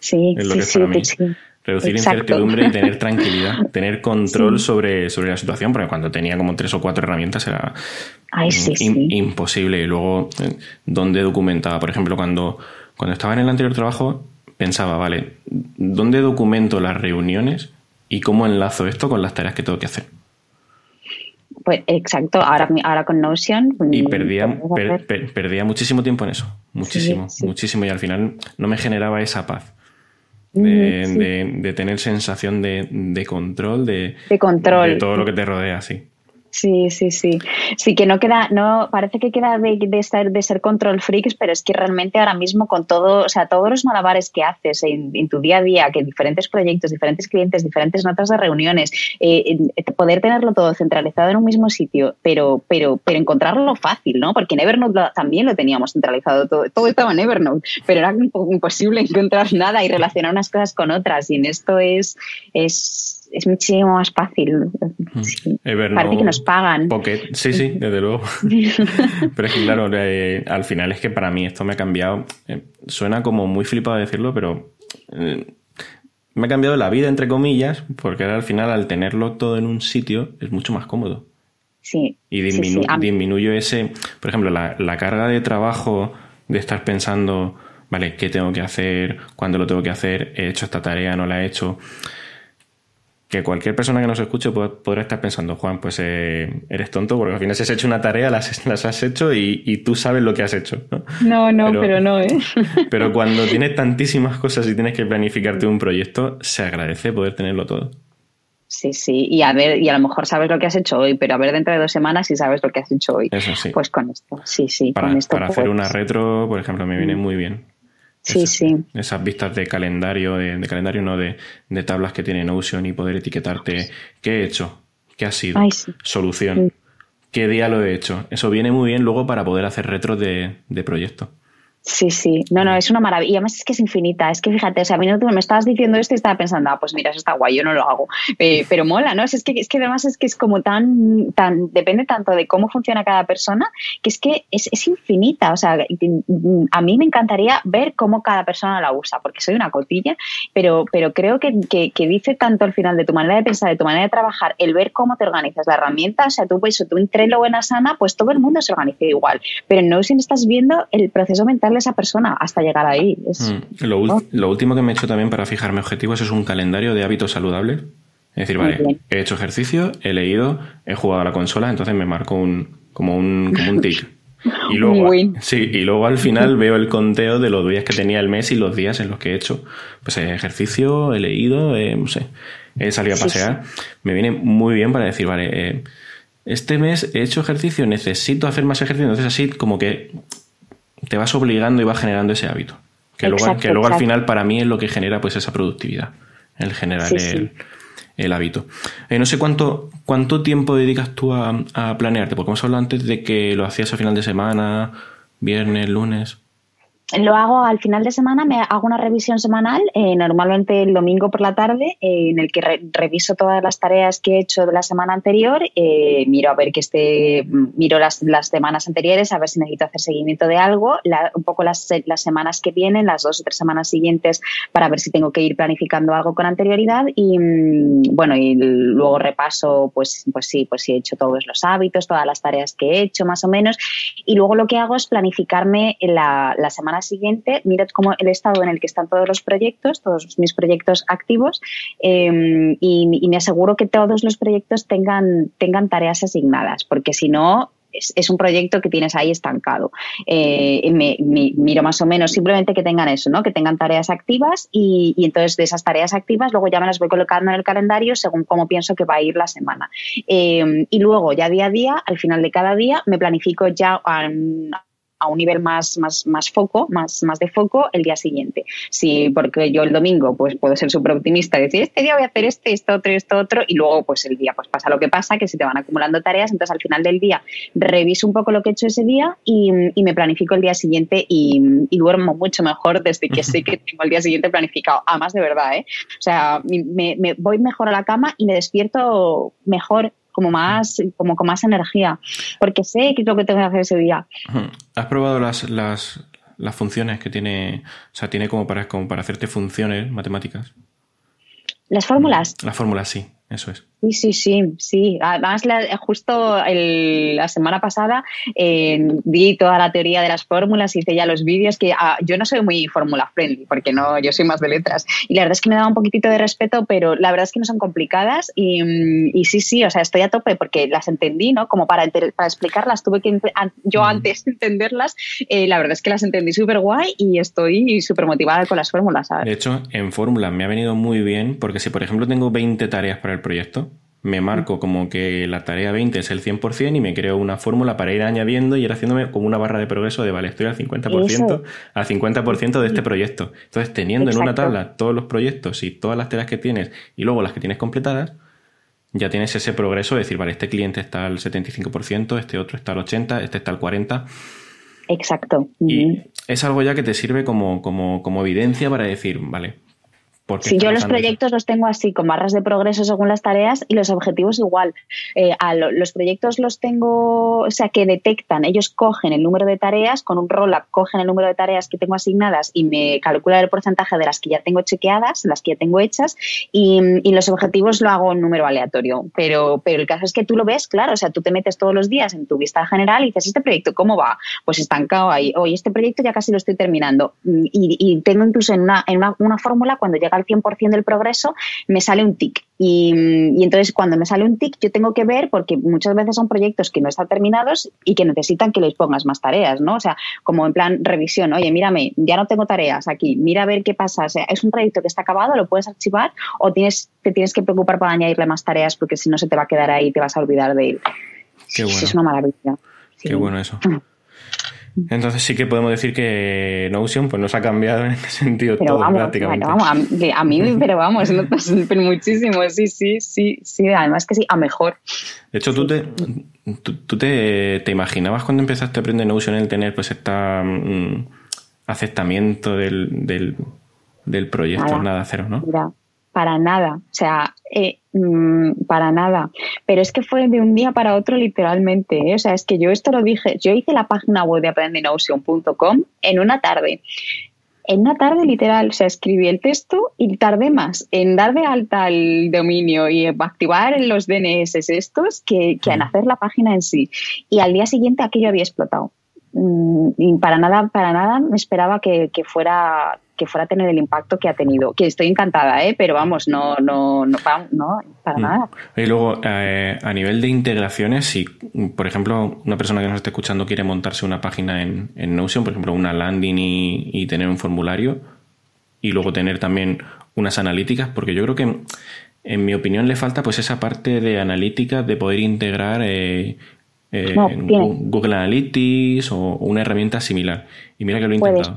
Sí, sí, sí, Reducir incertidumbre y tener tranquilidad, tener control sobre, sobre la situación, porque cuando tenía como tres o cuatro herramientas era imposible. Y luego, eh, ¿dónde documentaba? Por ejemplo, cuando, cuando estaba en el anterior trabajo, pensaba, vale, ¿dónde documento las reuniones ¿Y cómo enlazo esto con las tareas que tengo que hacer? Pues exacto, ahora, ahora con Notion. Y mm, perdía, perdía muchísimo tiempo en eso, muchísimo, muchísimo, y al final no me generaba esa paz. De, de, tener sensación de, de control, de, de, control. de todo lo que te rodea, sí. Sí, sí, sí. Sí, que no queda, no, parece que queda de, de, ser, de ser control freaks, pero es que realmente ahora mismo con todo, o sea, todos los malabares que haces en, tu día a día, que diferentes proyectos, diferentes clientes, diferentes notas de reuniones, eh, poder tenerlo todo centralizado en un mismo sitio, pero, pero, pero encontrarlo fácil, ¿no? Porque en Evernote también lo teníamos centralizado, todo, todo estaba en Evernote, pero era imposible encontrar nada y relacionar unas cosas con otras. Y en esto es, es es muchísimo más fácil. Mm. Parece que nos pagan. Sí, sí, desde luego. pero es que, claro, eh, al final es que para mí esto me ha cambiado. Eh, suena como muy flipado decirlo, pero eh, me ha cambiado la vida, entre comillas, porque ahora al final, al tenerlo todo en un sitio, es mucho más cómodo. Sí. Y disminuyo ese, por ejemplo, la, la carga de trabajo de estar pensando, vale, ¿qué tengo que hacer? ¿Cuándo lo tengo que hacer? ¿He hecho esta tarea? ¿No la he hecho? Que cualquier persona que nos escuche podrá estar pensando, Juan, pues eh, eres tonto porque al final si has hecho una tarea, las, las has hecho y, tú sabes lo que has hecho. No, no, pero, no, ¿eh? pero cuando tienes tantísimas cosas y tienes que planificarte un proyecto, se agradece poder tenerlo todo. Sí, sí, y a ver, y a lo mejor sabes lo que has hecho hoy, pero a ver dentro de dos semanas si sabes lo que has hecho hoy. Eso sí. Pues con esto, sí, sí. Para, con esto para hacer una retro, por ejemplo, me viene mm. muy bien. Sí, sí. Esas vistas de calendario, de, calendario no, de, tablas que tiene Notion y poder etiquetarte. Qué he hecho, qué ha sido, solución, qué día lo he hecho. Eso viene muy bien luego para poder hacer retros de, de proyecto. Sí, sí, no, no, es una maravilla. Y además es que es infinita. Es que fíjate, o sea, a mí no, me estabas diciendo esto y estaba pensando, ah, pues mira, eso está guay, yo no lo hago. Eh, pero mola, ¿no? Es que, es que además es que es como tan, tan, depende tanto de cómo funciona cada persona, que es que es, es infinita. O sea, a mí me encantaría ver cómo cada persona la usa, porque soy una cotilla, pero, pero creo que, que, dice tanto al final de tu manera de pensar, de tu manera de trabajar, el ver cómo te organizas la herramienta, o sea, tú, pues, tú en Trello o en Asana, pues todo el mundo se organiza igual. Pero en Notion estás viendo el proceso mental esa persona hasta llegar ahí. Mm. Lo, último que me he hecho también para fijarme objetivos es un calendario de hábitos saludables. Es decir, vale, he hecho ejercicio, he leído, he jugado a la consola, entonces me marco un, como un, como un tic. Y luego, sí, y luego al final veo el conteo de los días que tenía el mes y los días en los que he hecho pues ejercicio, he leído, no sé, he salido a pasear. Me viene muy bien para decir, vale, eh, este mes he hecho ejercicio, necesito hacer más ejercicio. Entonces así como que te vas obligando y vas generando ese hábito. Que, luego, que luego al final para mí es lo que genera pues esa productividad, el generar el, hábito. Eh, no sé cuánto, cuánto tiempo dedicas tú a, planearte, porque hemos hablado antes de que lo hacías a final de semana, viernes, lunes. Lo hago al final de semana, me hago una revisión semanal, eh, normalmente el domingo por la tarde, eh, en el que reviso todas las tareas que he hecho de la semana anterior, eh, miro a ver que esté, miro las, las, semanas anteriores, a ver si necesito hacer seguimiento de algo, un poco las, las semanas que vienen, las dos o tres semanas siguientes, para ver si tengo que ir planificando algo con anterioridad y mm, bueno, y luego repaso, pues, pues sí, pues sí he hecho todos los hábitos, todas las tareas que he hecho más o menos, y luego lo que hago es planificarme la, la semana siguiente, mirad cómo el estado en el que están todos los proyectos, todos mis proyectos activos, em, y, me aseguro que todos los proyectos tengan, tengan tareas asignadas, porque si no, es, un proyecto que tienes ahí estancado. Eh, miro más o menos simplemente que tengan eso, ¿no? Que tengan tareas activas y, entonces de esas tareas activas luego ya me las voy colocando en el calendario según cómo pienso que va a ir la semana. Em, y luego ya día a día, al final de cada día, me planifico ya a un nivel más, más, más foco, más, más de foco el día siguiente. Sí, porque yo el domingo pues puedo ser súper optimista y decir, este día voy a hacer este, esto otro, esto otro, y luego pues el día pues pasa lo que pasa, que se te van acumulando tareas, entonces al final del día reviso un poco lo que he hecho ese día y, me planifico el día siguiente y, duermo mucho mejor desde que sé que tengo el día siguiente planificado. Además de verdad, ¿eh? O sea, me, me voy mejor a la cama y me despierto mejor como más, como con más energía, porque sé qué es lo que tengo que hacer ese día. ¿Has probado las, las, las funciones que tiene, o sea, tiene como para, como para hacerte funciones matemáticas? ¿Las fórmulas? Las fórmulas, sí, eso es. Sí, sí, sí, sí. Además, justo la semana pasada eh, vi toda la teoría de las fórmulas, hice ya los vídeos, que ah, yo no soy muy fórmula friendly, porque no, yo soy más de letras. Y la verdad es que me daba un poquitito de respeto, pero la verdad es que no son complicadas. Y, y sí, sí, o sea, estoy a tope porque las entendí, ¿no? Como para, para explicarlas, tuve que yo antes entenderlas. Eh, la verdad es que las entendí súper guay y estoy súper motivada con las fórmulas. ¿sabes? De hecho, en fórmula me ha venido muy bien, porque si, por ejemplo, tengo 20 tareas para el proyecto, me marco como que la tarea 20 es el 100% y me creo una fórmula para ir añadiendo y ir haciéndome como una barra de progreso de, vale, estoy al 50%, al 50% de este proyecto. Entonces, teniendo en una tabla todos los proyectos y todas las tareas que tienes y luego las que tienes completadas, ya tienes ese progreso de decir, vale, este cliente está al 75%, este otro está al 80%, este está al 40%. Exacto. Y es algo ya que te sirve como, como, como evidencia para decir, vale, si yo los proyectos los tengo así, con barras de progreso según las tareas y los objetivos igual. Eh, a los proyectos los tengo, o sea, que detectan, ellos cogen el número de tareas, con un roll-up cogen el número de tareas que tengo asignadas y me calculan el porcentaje de las que ya tengo chequeadas, las que ya tengo hechas, y, los objetivos lo hago en número aleatorio. Pero, pero el caso es que tú lo ves, claro, o sea, tú te metes todos los días en tu vista general y dices, ¿este proyecto cómo va? Pues estancado ahí. Oye, este proyecto ya casi lo estoy terminando. Y, tengo incluso en una, en una, una fórmula, cuando llega al 100% del progreso, me sale un tic. Y, entonces cuando me sale un tic, yo tengo que ver, porque muchas veces son proyectos que no están terminados y que necesitan que les pongas más tareas, ¿no? O sea, como en plan revisión, oye, mírame, ya no tengo tareas aquí, mira a ver qué pasa. O sea, es un proyecto que está acabado, lo puedes archivar o tienes, te tienes que preocupar por añadirle más tareas porque si no se te va a quedar ahí y te vas a olvidar de él. Qué bueno. Es una maravilla. Qué bueno eso. Entonces sí que podemos decir que Notion pues nos ha cambiado en este sentido todo prácticamente. vamos, a, mí, pero vamos, pero muchísimo, sí, sí, sí, sí, además que sí, a mejor. De hecho, tú te, tú, te, imaginabas cuando empezaste a aprender Notion el tener pues este aceptamiento del, del, proyecto, nada, cero, ¿no? Para nada, o sea, eh, mm, para nada. Pero es que fue de un día para otro literalmente, ¿eh? o sea, es que yo esto lo dije, yo hice la página web de aprendenotion.com en una tarde. En una tarde literal, o sea, escribí el texto y tardé más en dar de alta el dominio y activar los DNS estos que, que en hacer la página en sí. Y al día siguiente aquello había explotado. Mm, y para nada, para nada me esperaba que, fuera que fuera a tener el impacto que ha tenido. Que estoy encantada, ¿eh? pero vamos, no, no, no, no para mm. nada. Y luego, eh, a nivel de integraciones, si, por ejemplo, una persona que nos esté escuchando quiere montarse una página en, en Notion, por ejemplo, una landing y, tener un formulario, y luego tener también unas analíticas, porque yo creo que, en mi opinión, le falta pues esa parte de analítica de poder integrar eh, eh, Google Analytics o una herramienta similar. Y mira que lo he intentado.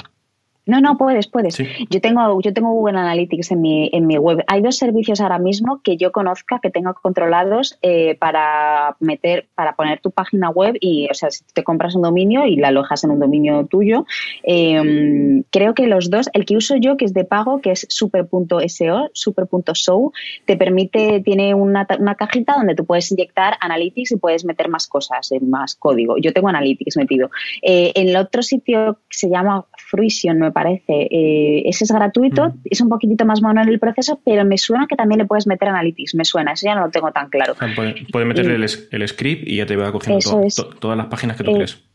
No, no, puedes, puedes. Yo tengo, yo tengo Google Analytics en mi, en mi web. Hay dos servicios ahora mismo que yo conozca, que tengo controlados eh, para meter, para poner tu página web y, o sea, si te compras un dominio y la alojas en un dominio tuyo, em, creo que los dos, el que uso yo, que es de pago, que es super.so, super.show, te permite, tiene una, una cajita donde tú puedes inyectar Analytics y puedes meter más cosas, más código. Yo tengo Analytics metido. Eh, en el otro sitio que se llama Fruition, me parece. Eh, ese es gratuito, mm. es un poquitito más mono en el proceso, pero me suena que también le puedes meter Analytics, me suena, eso ya no lo tengo tan claro. puede, meterle el, script y ya te va cogiendo todas las páginas que tú crees.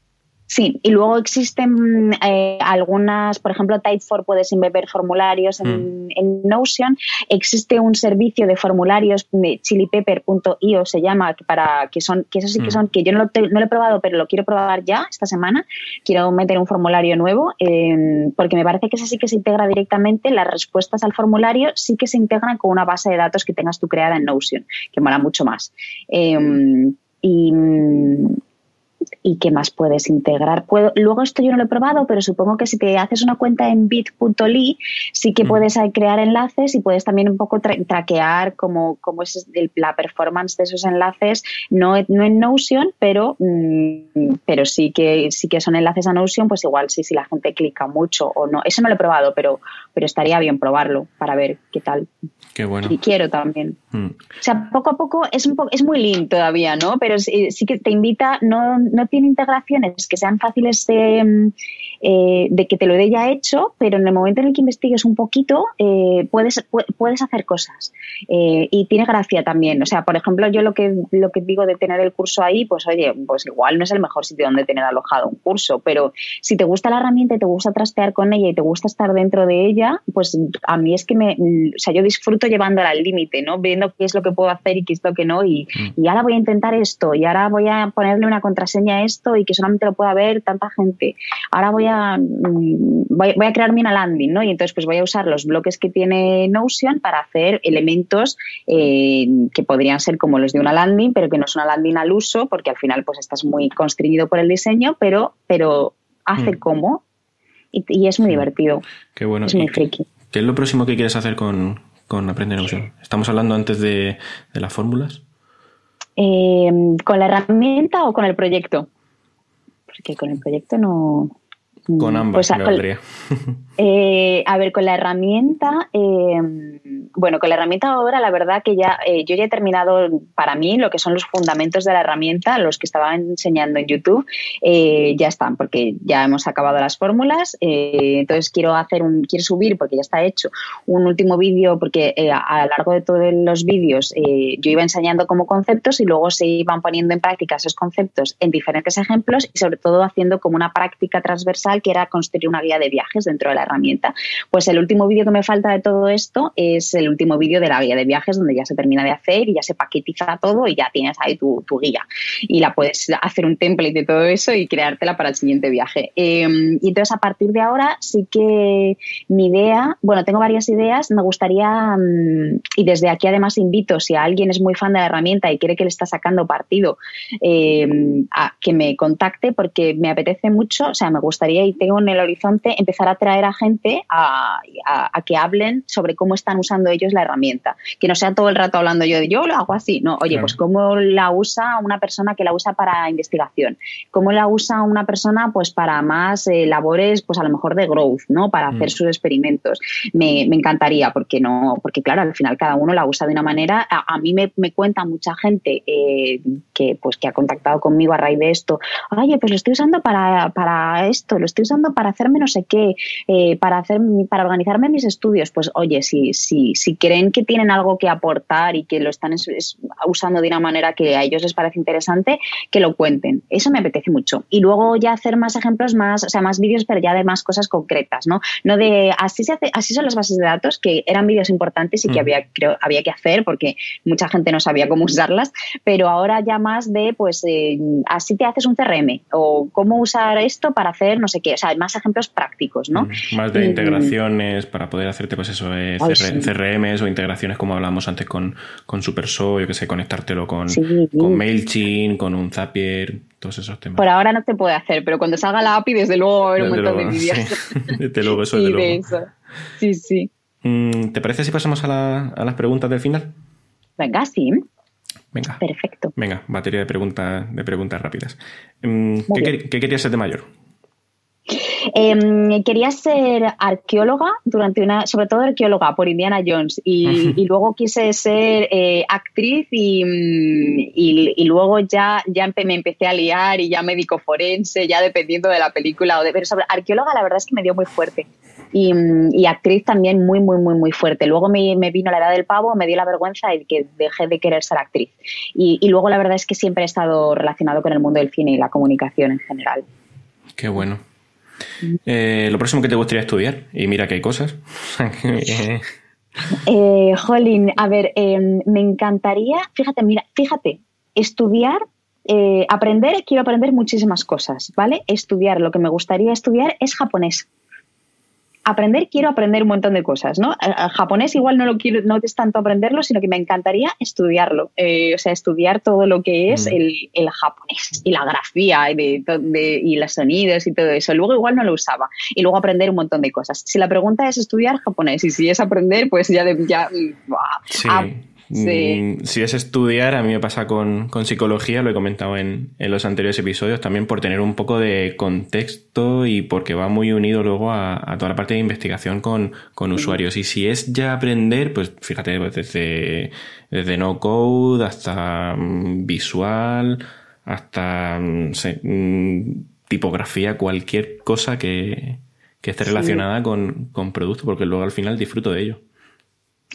Sí, y luego existen eh, algunas, por ejemplo, Typeform puedes embeber formularios en, mm. Notion. Existe un servicio de formularios de chilipepper.io se llama, para que son, que eso sí que mm. son, que yo no lo, no lo, he probado, pero lo quiero probar ya esta semana. Quiero meter un formulario nuevo, em, porque me parece que eso sí que se integra directamente. Las respuestas al formulario sí que se integran con una base de datos que tengas tú creada en Notion, que mola mucho más. Em, y y qué más puedes integrar. Puedo, luego esto yo no lo he probado, pero supongo que si te haces una cuenta en bit.ly sí que mm. puedes crear enlaces y puedes también un poco traquear cómo, cómo es la performance de esos enlaces, no, no en Notion, pero, mm, pero sí, que, sí que son enlaces a Notion, pues igual sí, si la gente clica mucho o no. Eso no lo he probado, pero, pero estaría bien probarlo para ver qué tal. Qué bueno. Y quiero también. Mm. O sea, poco a poco es, un es muy lean todavía, ¿no? Pero sí, sí que te invita, no, no tiene integraciones que sean fáciles de, mm, eh, de que te lo dé ya hecho, pero en el momento en el que investigues un poquito, eh, puedes, puedes hacer cosas. Eh, y tiene gracia también. O sea, por ejemplo, yo lo que, lo que digo de tener el curso ahí, pues oye, pues igual no es el mejor sitio donde tener alojado un curso, pero si te gusta la herramienta y te gusta trastear con ella y te gusta estar dentro de ella, pues a mí es que me, o sea, yo disfruto llevándola al límite, ¿no? Viendo qué es lo que puedo hacer y qué es lo que no. Y, mm. y ahora voy a intentar esto, y ahora voy a ponerle una contraseña a esto y que solamente lo pueda ver tanta gente. Ahora voy a, mm, voy, a crearme una landing, ¿no? Y entonces pues voy a usar los bloques que tiene Notion para hacer elementos eh, que podrían ser como los de una landing, pero que no es una landing al uso, porque al final pues estás muy constreñido por el diseño, pero, pero hace mm. como y, es muy divertido. Qué bueno. Es muy friki. ¿Qué es lo próximo que quieres hacer con, con Aprender Notion? ¿Estamos hablando antes de, las fórmulas? Eh, ¿Con la herramienta o con el proyecto? Porque con el proyecto no, con mm, ambas, pues, me eh, a ver, con la herramienta, eh, bueno, con la herramienta ahora, la verdad que ya eh, yo ya he terminado para mí lo que son los fundamentos de la herramienta, los que estaba enseñando en YouTube, ya están, porque ya hemos acabado las fórmulas. entonces quiero hacer un, quiero subir, porque ya está hecho, un último vídeo, porque a lo largo de todos los vídeos yo iba enseñando como conceptos y luego se iban poniendo en práctica esos conceptos en diferentes ejemplos y sobre todo haciendo como una práctica transversal que era construir una guía de viajes dentro de la herramienta. Pues el último vídeo que me falta de todo esto es el último vídeo de la guía de viajes donde ya se termina de hacer y ya se paquetiza todo y ya tienes ahí tu, guía. Y la puedes hacer un template de todo eso y creártela para el siguiente viaje. Em, y entonces a partir de ahora sí que mi idea, bueno, tengo varias ideas, me gustaría, mm, y desde aquí además invito, si alguien es muy fan de la herramienta y quiere que le está sacando partido, em, a que me contacte porque me apetece mucho, o sea, me gustaría y tengo en el horizonte empezar a traer a gente a, que hablen sobre cómo están usando ellos la herramienta. Que no sea todo el rato hablando yo de yo lo hago así. No, oye, pues cómo la usa una persona que la usa para investigación. Cómo la usa una persona pues para más eh, labores, pues a lo mejor de growth, ¿no? Para hacer mm. sus experimentos. Me, encantaría, porque no, porque claro, al final cada uno la usa de una manera. A, mí me, cuenta mucha gente eh, que pues que ha contactado conmigo a raíz de esto. Oye, pues lo estoy usando para, para esto, lo estoy usando para hacerme no sé qué, eh, para, hacer, para organizarme mis estudios, pues oye, si, si, si creen que tienen algo que aportar y que lo están usando de una manera que a ellos les parece interesante, que lo cuenten. Eso me apetece mucho. Y luego ya hacer más ejemplos, más, o sea, más vídeos, pero ya de más cosas concretas, ¿no? No de así se hace, así son las bases de datos, que eran vídeos importantes y que mm. había, creo, había que hacer porque mucha gente no sabía cómo usarlas, pero ahora ya más de, pues, eh, así te haces un CRM o cómo usar esto para hacer no sé sé qué. O sea, más ejemplos prácticos, ¿no? Más de integraciones para poder hacerte, pues eso, eh, CRMs o integraciones como hablábamos antes con, con SuperSo, yo que sé, conectártelo con, con MailChimp, con un Zapier, todos esos temas. Por ahora no se puede hacer, pero cuando salga la API, desde luego va a haber un montón de vídeos. desde luego, eso, desde luego. Sí, sí. Mm, ¿Te parece si pasamos a, a las preguntas del final? Venga, sí. Venga. Perfecto. Venga, batería de preguntas, de preguntas rápidas. Mm, ¿Qué, querías ser de mayor? Em, quería ser arqueóloga durante una, sobre todo arqueóloga por Indiana Jones y, luego quise ser eh, actriz mm, y, y, luego ya, ya me empecé a liar y ya médico forense, ya dependiendo de la película o de, pero sobre arqueóloga la verdad es que me dio muy fuerte y, actriz también muy, muy, muy, muy fuerte. Luego me, vino la edad del pavo, me dio la vergüenza y que dejé de querer ser actriz. Y, luego la verdad es que siempre he estado relacionado con el mundo del cine y la comunicación en general. Qué bueno. Eh, lo próximo que te gustaría estudiar, y mira que hay cosas. eh, Jolín, a ver, em, me encantaría, fíjate, mira, fíjate, estudiar eh, aprender, quiero aprender muchísimas cosas, ¿vale? Estudiar, lo que me gustaría estudiar es japonés aprender, quiero aprender un montón de cosas, ¿no? El japonés igual no lo quiero, no es tanto aprenderlo, sino que me encantaría estudiarlo, eh, o sea, estudiar todo lo que es mm. el, japonés y la grafía y, de, y los sonidos y todo eso. Luego igual no lo usaba y luego aprender un montón de cosas. Si la pregunta es estudiar japonés y si es aprender, pues ya, ya sí. Ah, Mm, si es estudiar, a mí me pasa con, psicología, lo he comentado en, los anteriores episodios, también por tener un poco de contexto y porque va muy unido luego a, toda la parte de investigación con, usuarios. Y si es ya aprender, pues fíjate, pues desde, desde no code hasta mm, visual, hasta mm, tipografía, cualquier cosa que, esté relacionada con, con producto, porque luego al final disfruto de ello.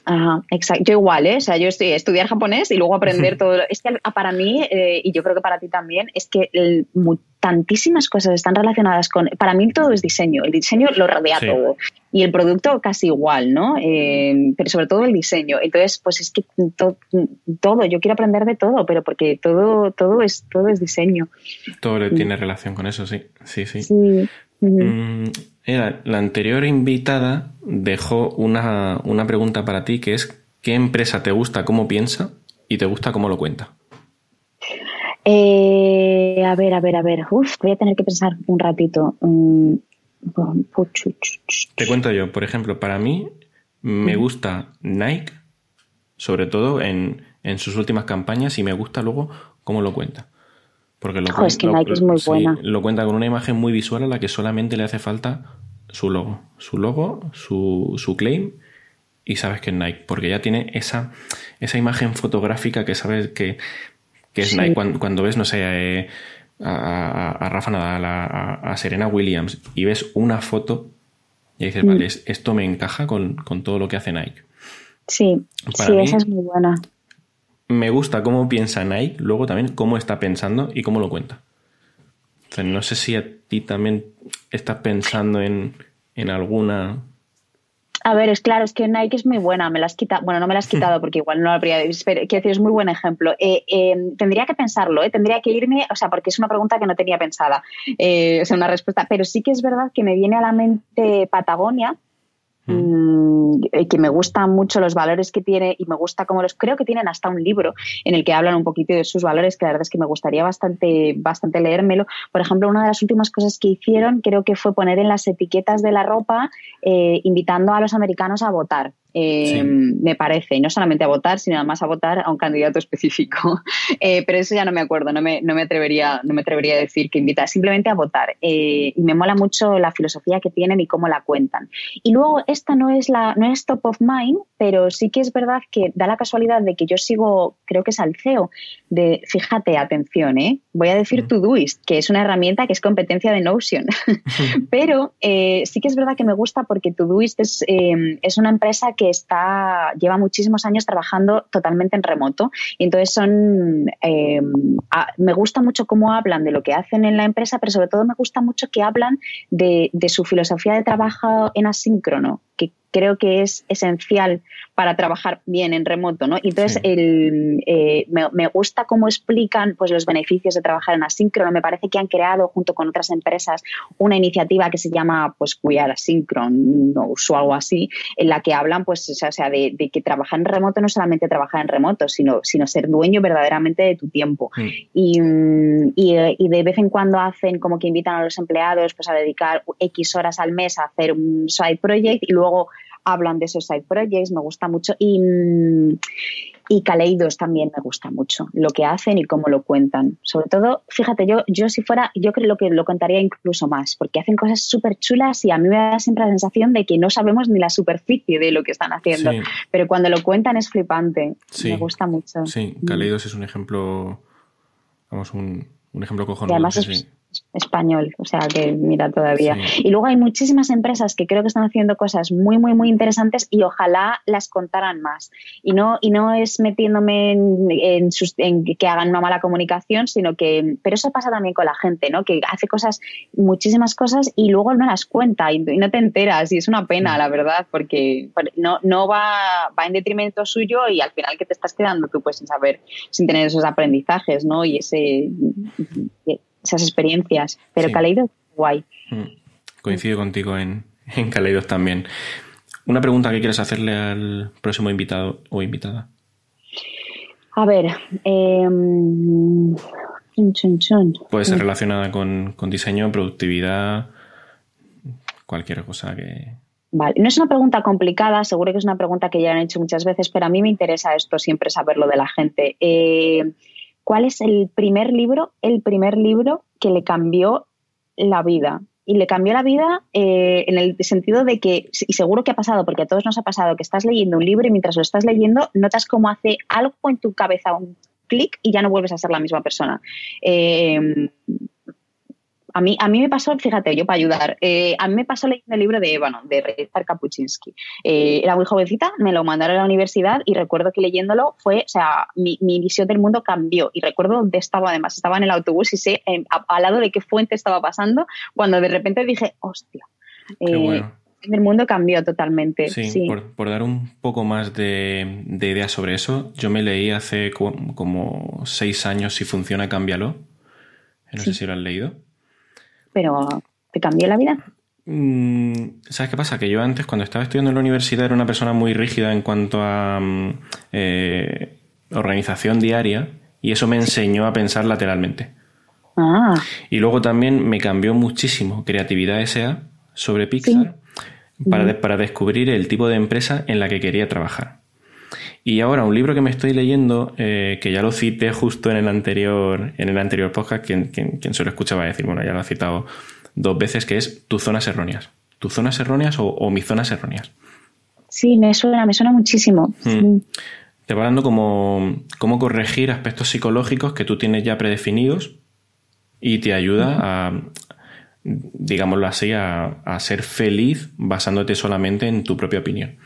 Ajá, exacto. Yo igual, ¿eh? O sea, yo estoy estudiar japonés y luego aprender todo. Es que para mí, eh, y yo creo que para ti también, es que tantísimas cosas están relacionadas con. Para mí todo es diseño. El diseño lo rodea todo. Y el producto casi igual, ¿no? Eh, pero sobre todo el diseño. Entonces, pues es que todo, yo quiero aprender de todo, pero porque todo, todo es, todo es diseño. Todo tiene relación con eso, sí. Sí, sí. sí la anterior invitada dejó una, pregunta para ti que es ¿qué empresa te gusta cómo piensa y te gusta cómo lo cuenta? Eh, a ver, a ver, a ver. Uf, voy a tener que pensar un ratito. Mm, te cuento yo, por ejemplo, para mí me gusta Nike, sobre todo en, sus últimas campañas, y me gusta luego cómo lo cuenta. Porque lo, lo cuenta con una imagen muy visual a la que solamente le hace falta su logo. Su logo, su, su claim y sabes que es Nike. Porque ya tiene esa, esa imagen fotográfica que sabes que, es Nike. Cuando, ves, no sé, eh, a, Rafa Nadal, a, Serena Williams y ves una foto y dices, vale, mm. esto me encaja con, todo lo que hace Nike. Sí, sí, esa es muy buena me gusta cómo piensa Nike, luego también cómo está pensando y cómo lo cuenta. no sé si a ti también estás pensando en, alguna. A ver, es claro, es que Nike es muy buena, me la has quitado, bueno, no me la has quitado porque igual no la habría, quiero decir, es muy buen ejemplo. Eh, eh, tendría que pensarlo, ¿eh? tendría que irme, o sea, porque es una pregunta que no tenía pensada, o sea, una respuesta, pero sí que es verdad que me viene a la mente Patagonia, que me gustan mucho los valores que tiene y me gusta cómo los creo que tienen hasta un libro en el que hablan un poquito de sus valores que la verdad es que me gustaría bastante bastante leérmelo. Por ejemplo una de las últimas cosas que hicieron creo que fue poner en las etiquetas de la ropa eh, invitando a los americanos a votar eh, me parece, y no solamente a votar, sino además a votar a un candidato específico. Eh, pero eso ya no me acuerdo, no me, no me, atrevería, no me atrevería a decir que invita, simplemente a votar. Eh, y me mola mucho la filosofía que tienen y cómo la cuentan. Y luego, esta no es, la, no es top of mind, pero sí que es verdad que da la casualidad de que yo sigo, creo que es al CEO, de, fíjate, atención, voy a decir Todoist, que es una herramienta que es competencia de Notion. pero sí que es verdad que me gusta porque Todoist es, es una empresa que que está, lleva muchísimos años trabajando totalmente en remoto. Y entonces son, eh, me gusta mucho cómo hablan de lo que hacen en la empresa, pero sobre todo me gusta mucho que hablan de, de su filosofía de trabajo en asíncrono que creo que es esencial para trabajar bien en remoto, ¿no? Y entonces el, eh, me, gusta cómo explican pues, los beneficios de trabajar en asíncrono. Me parece que han creado, junto con otras empresas, una iniciativa que se llama pues Cuidar Asíncrono o algo así, en la que hablan pues, o sea, de, que trabajar en remoto no es solamente trabajar en remoto, sino, sino ser dueño verdaderamente de tu tiempo. Y, y, de vez en cuando hacen como que invitan a los empleados pues, a dedicar X horas al mes a hacer un side project y luego hablan de esos side projects, me gusta mucho. Y, y Caleidos también me gusta mucho, lo que hacen y cómo lo cuentan. Sobre todo, fíjate, yo, yo si fuera, yo creo que lo contaría incluso más, porque hacen cosas súper chulas y a mí me da siempre la sensación de que no sabemos ni la superficie de lo que están haciendo. Pero cuando lo cuentan es flipante. Me gusta mucho. Sí, Caleidos es un ejemplo, vamos, un, un ejemplo cojonudo español, o sea que mira todavía. Y luego hay muchísimas empresas que creo que están haciendo cosas muy, muy, muy interesantes y ojalá las contaran más. Y no, y no es metiéndome en, que hagan una mala comunicación, sino que, pero eso pasa también con la gente, ¿no? Que hace cosas, muchísimas cosas y luego no las cuenta y, no te enteras y es una pena, la verdad, porque no, no va, va en detrimento suyo y al final que te estás quedando tú pues sin saber, sin tener esos aprendizajes, ¿no? Y ese esas experiencias. Pero sí. Caleidos, guay. Mm. Coincido contigo en, en Caleidos también. Una pregunta que quieres hacerle al próximo invitado o invitada. A ver, eh, puede ser relacionada con, con, diseño, productividad, cualquier cosa que. Vale, no es una pregunta complicada, seguro que es una pregunta que ya han hecho muchas veces, pero a mí me interesa esto siempre saberlo de la gente. Eh, ¿Cuál es el primer libro, el primer libro que le cambió la vida? Y le cambió la vida eh, en el sentido de que, y seguro que ha pasado, porque a todos nos ha pasado, que estás leyendo un libro y mientras lo estás leyendo notas cómo hace algo en tu cabeza, un clic y ya no vuelves a ser la misma persona. Eh, a mí, a mí me pasó, fíjate, yo para ayudar, eh, a mí me pasó leyendo el libro de Ébano, de Rezar Kapuczynski. Eh, era muy jovencita, me lo mandaron a la universidad y recuerdo que leyéndolo fue, o sea, mi, visión del mundo cambió y recuerdo dónde estaba además, estaba en el autobús y sé eh, al lado de qué fuente estaba pasando cuando de repente dije, hostia. El mundo cambió totalmente. Sí, Por, dar un poco más de, ideas sobre eso, yo me leí hace como seis años Si funciona, cámbialo. No sé si lo has leído pero ¿te cambió la vida? Mm, ¿Sabes qué pasa? Que yo antes, cuando estaba estudiando en la universidad, era una persona muy rígida en cuanto a mm, eh, organización diaria y eso me enseñó a pensar lateralmente. Ah. Y luego también me cambió muchísimo Creatividad SA sobre Pixar para, para descubrir el tipo de empresa en la que quería trabajar. Y ahora un libro que me estoy leyendo, eh, que ya lo cité justo en el anterior, en el anterior podcast, quien, quien, quien se lo escucha va a decir, bueno, ya lo ha citado dos veces, que es Tus zonas erróneas. Tus zonas erróneas o, mis zonas erróneas. Sí, me suena, me suena muchísimo. Mm. Te va dando como cómo corregir aspectos psicológicos que tú tienes ya predefinidos y te ayuda a, digámoslo así, a, a ser feliz basándote solamente en tu propia opinión.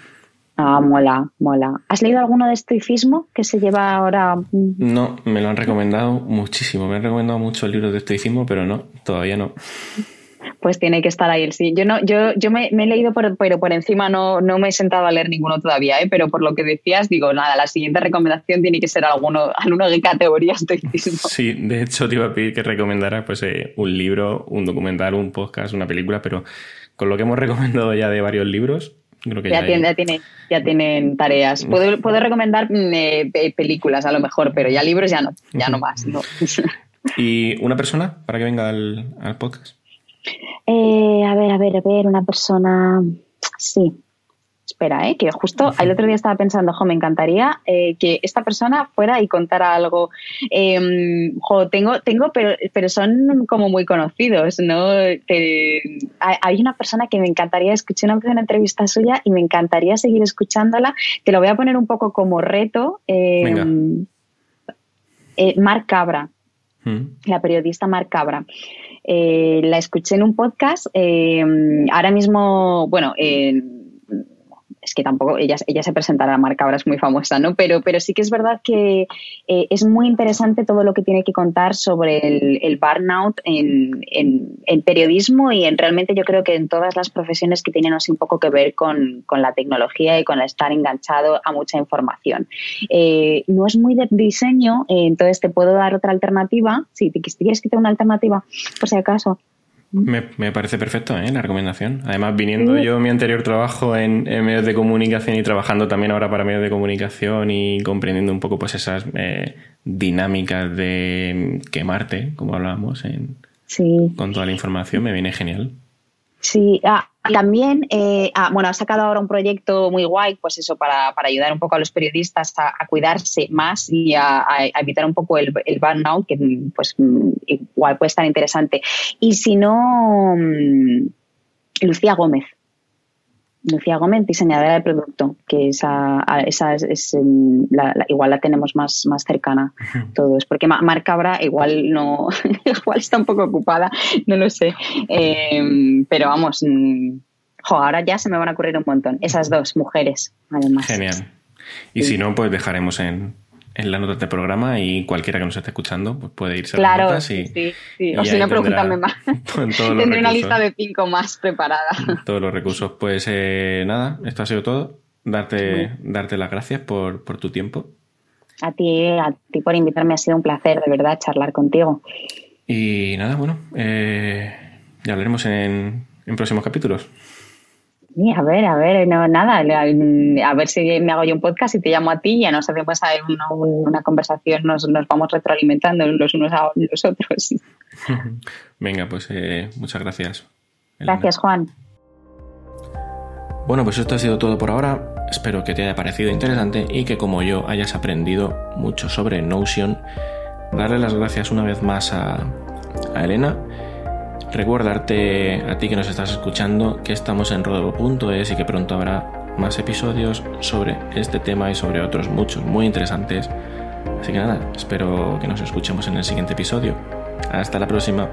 Ah, mola, mola. ¿Has leído alguno de estoicismo que se lleva ahora? No, me lo han recomendado muchísimo. Me han recomendado mucho el libro de estoicismo, pero no, todavía no. Pues tiene que estar ahí el sí. Yo no, yo, yo me, he leído, por, pero por encima no, no me he sentado a leer ninguno todavía, ¿eh? pero por lo que decías, digo, nada, la siguiente recomendación tiene que ser alguno, alguno de categoría estoicismo. Sí, de hecho te iba a pedir que recomendaras pues, eh, un libro, un documental, un podcast, una película, pero con lo que hemos recomendado ya de varios libros, ya, tiene, ya, tienen tareas. Puedo, puedo recomendar mm, eh, películas a lo mejor, pero ya libros ya no, ya no más. ¿Y una persona para que venga al, podcast? Eh, a ver, a ver, a ver, una persona. Sí, espera, ¿eh? que justo el otro día estaba pensando, jo, me encantaría eh, que esta persona fuera y contara algo. Em, jo, tengo, tengo, pero, pero son como muy conocidos, ¿no? hay una persona que me encantaría, escuché una, una entrevista suya y me encantaría seguir escuchándola. Te lo voy a poner un poco como reto. Em, eh, Mar Cabra, mm. la periodista Mar Cabra. Eh, la escuché en un podcast. Em, ahora mismo, bueno, es que tampoco, ella, ella se presentará a marca, ahora es muy famosa, ¿no? Pero, pero sí que es verdad que eh, es muy interesante todo lo que tiene que contar sobre el, burnout en, en, periodismo y en realmente yo creo que en todas las profesiones que tienen así un poco que ver con, con la tecnología y con estar enganchado a mucha información. Eh, no es muy de diseño, eh, entonces te puedo dar otra alternativa. Si te, quieres que te una alternativa, por si acaso. Me, parece perfecto ¿eh? la recomendación. Además, viniendo yo mi anterior trabajo en, medios de comunicación y trabajando también ahora para medios de comunicación y comprendiendo un poco pues esas eh, dinámicas de quemarte, como hablábamos, en, con toda la información, me viene genial. Sí, ah, también, eh, ah, bueno, ha sacado ahora un proyecto muy guay, pues eso, para, ayudar un poco a los periodistas a, cuidarse más y a, evitar un poco el, burnout, que pues igual puede estar interesante. Y si no, mm, Lucía Gómez, Lucía Gómez, diseñadora de producto, que esa, esa es, igual la tenemos más, más cercana todos, porque Mar Cabra igual no, igual está un poco ocupada, no lo sé, em, pero vamos, mm, ahora ya se me van a ocurrir un montón, esas dos mujeres, además. Genial. Y si no, pues dejaremos en, en las notas de programa y cualquiera que nos esté escuchando pues puede irse a las notas y, sí, sí. o si no, pregúntame más. Tendré una lista de cinco más preparada. Todos los recursos. Pues eh, nada, esto ha sido todo. Darte, darte las gracias por, por tu tiempo. A ti, a ti por invitarme, ha sido un placer, de verdad, charlar contigo. Y nada, bueno, eh, ya hablaremos en, en próximos capítulos a ver, a ver, no, nada, a ver si me hago yo un podcast y te llamo a ti y ya nos hacemos una, una conversación, nos, nos, vamos retroalimentando los unos a los otros. Venga, pues eh, muchas gracias. Gracias, Juan. Bueno, pues esto ha sido todo por ahora. Espero que te haya parecido interesante y que como yo hayas aprendido mucho sobre Notion. Darle las gracias una vez más a, a Elena Recuerdarte a ti que nos estás escuchando que estamos en rodeo.es y que pronto habrá más episodios sobre este tema y sobre otros muchos muy interesantes. Así que nada, espero que nos escuchemos en el siguiente episodio. Hasta la próxima.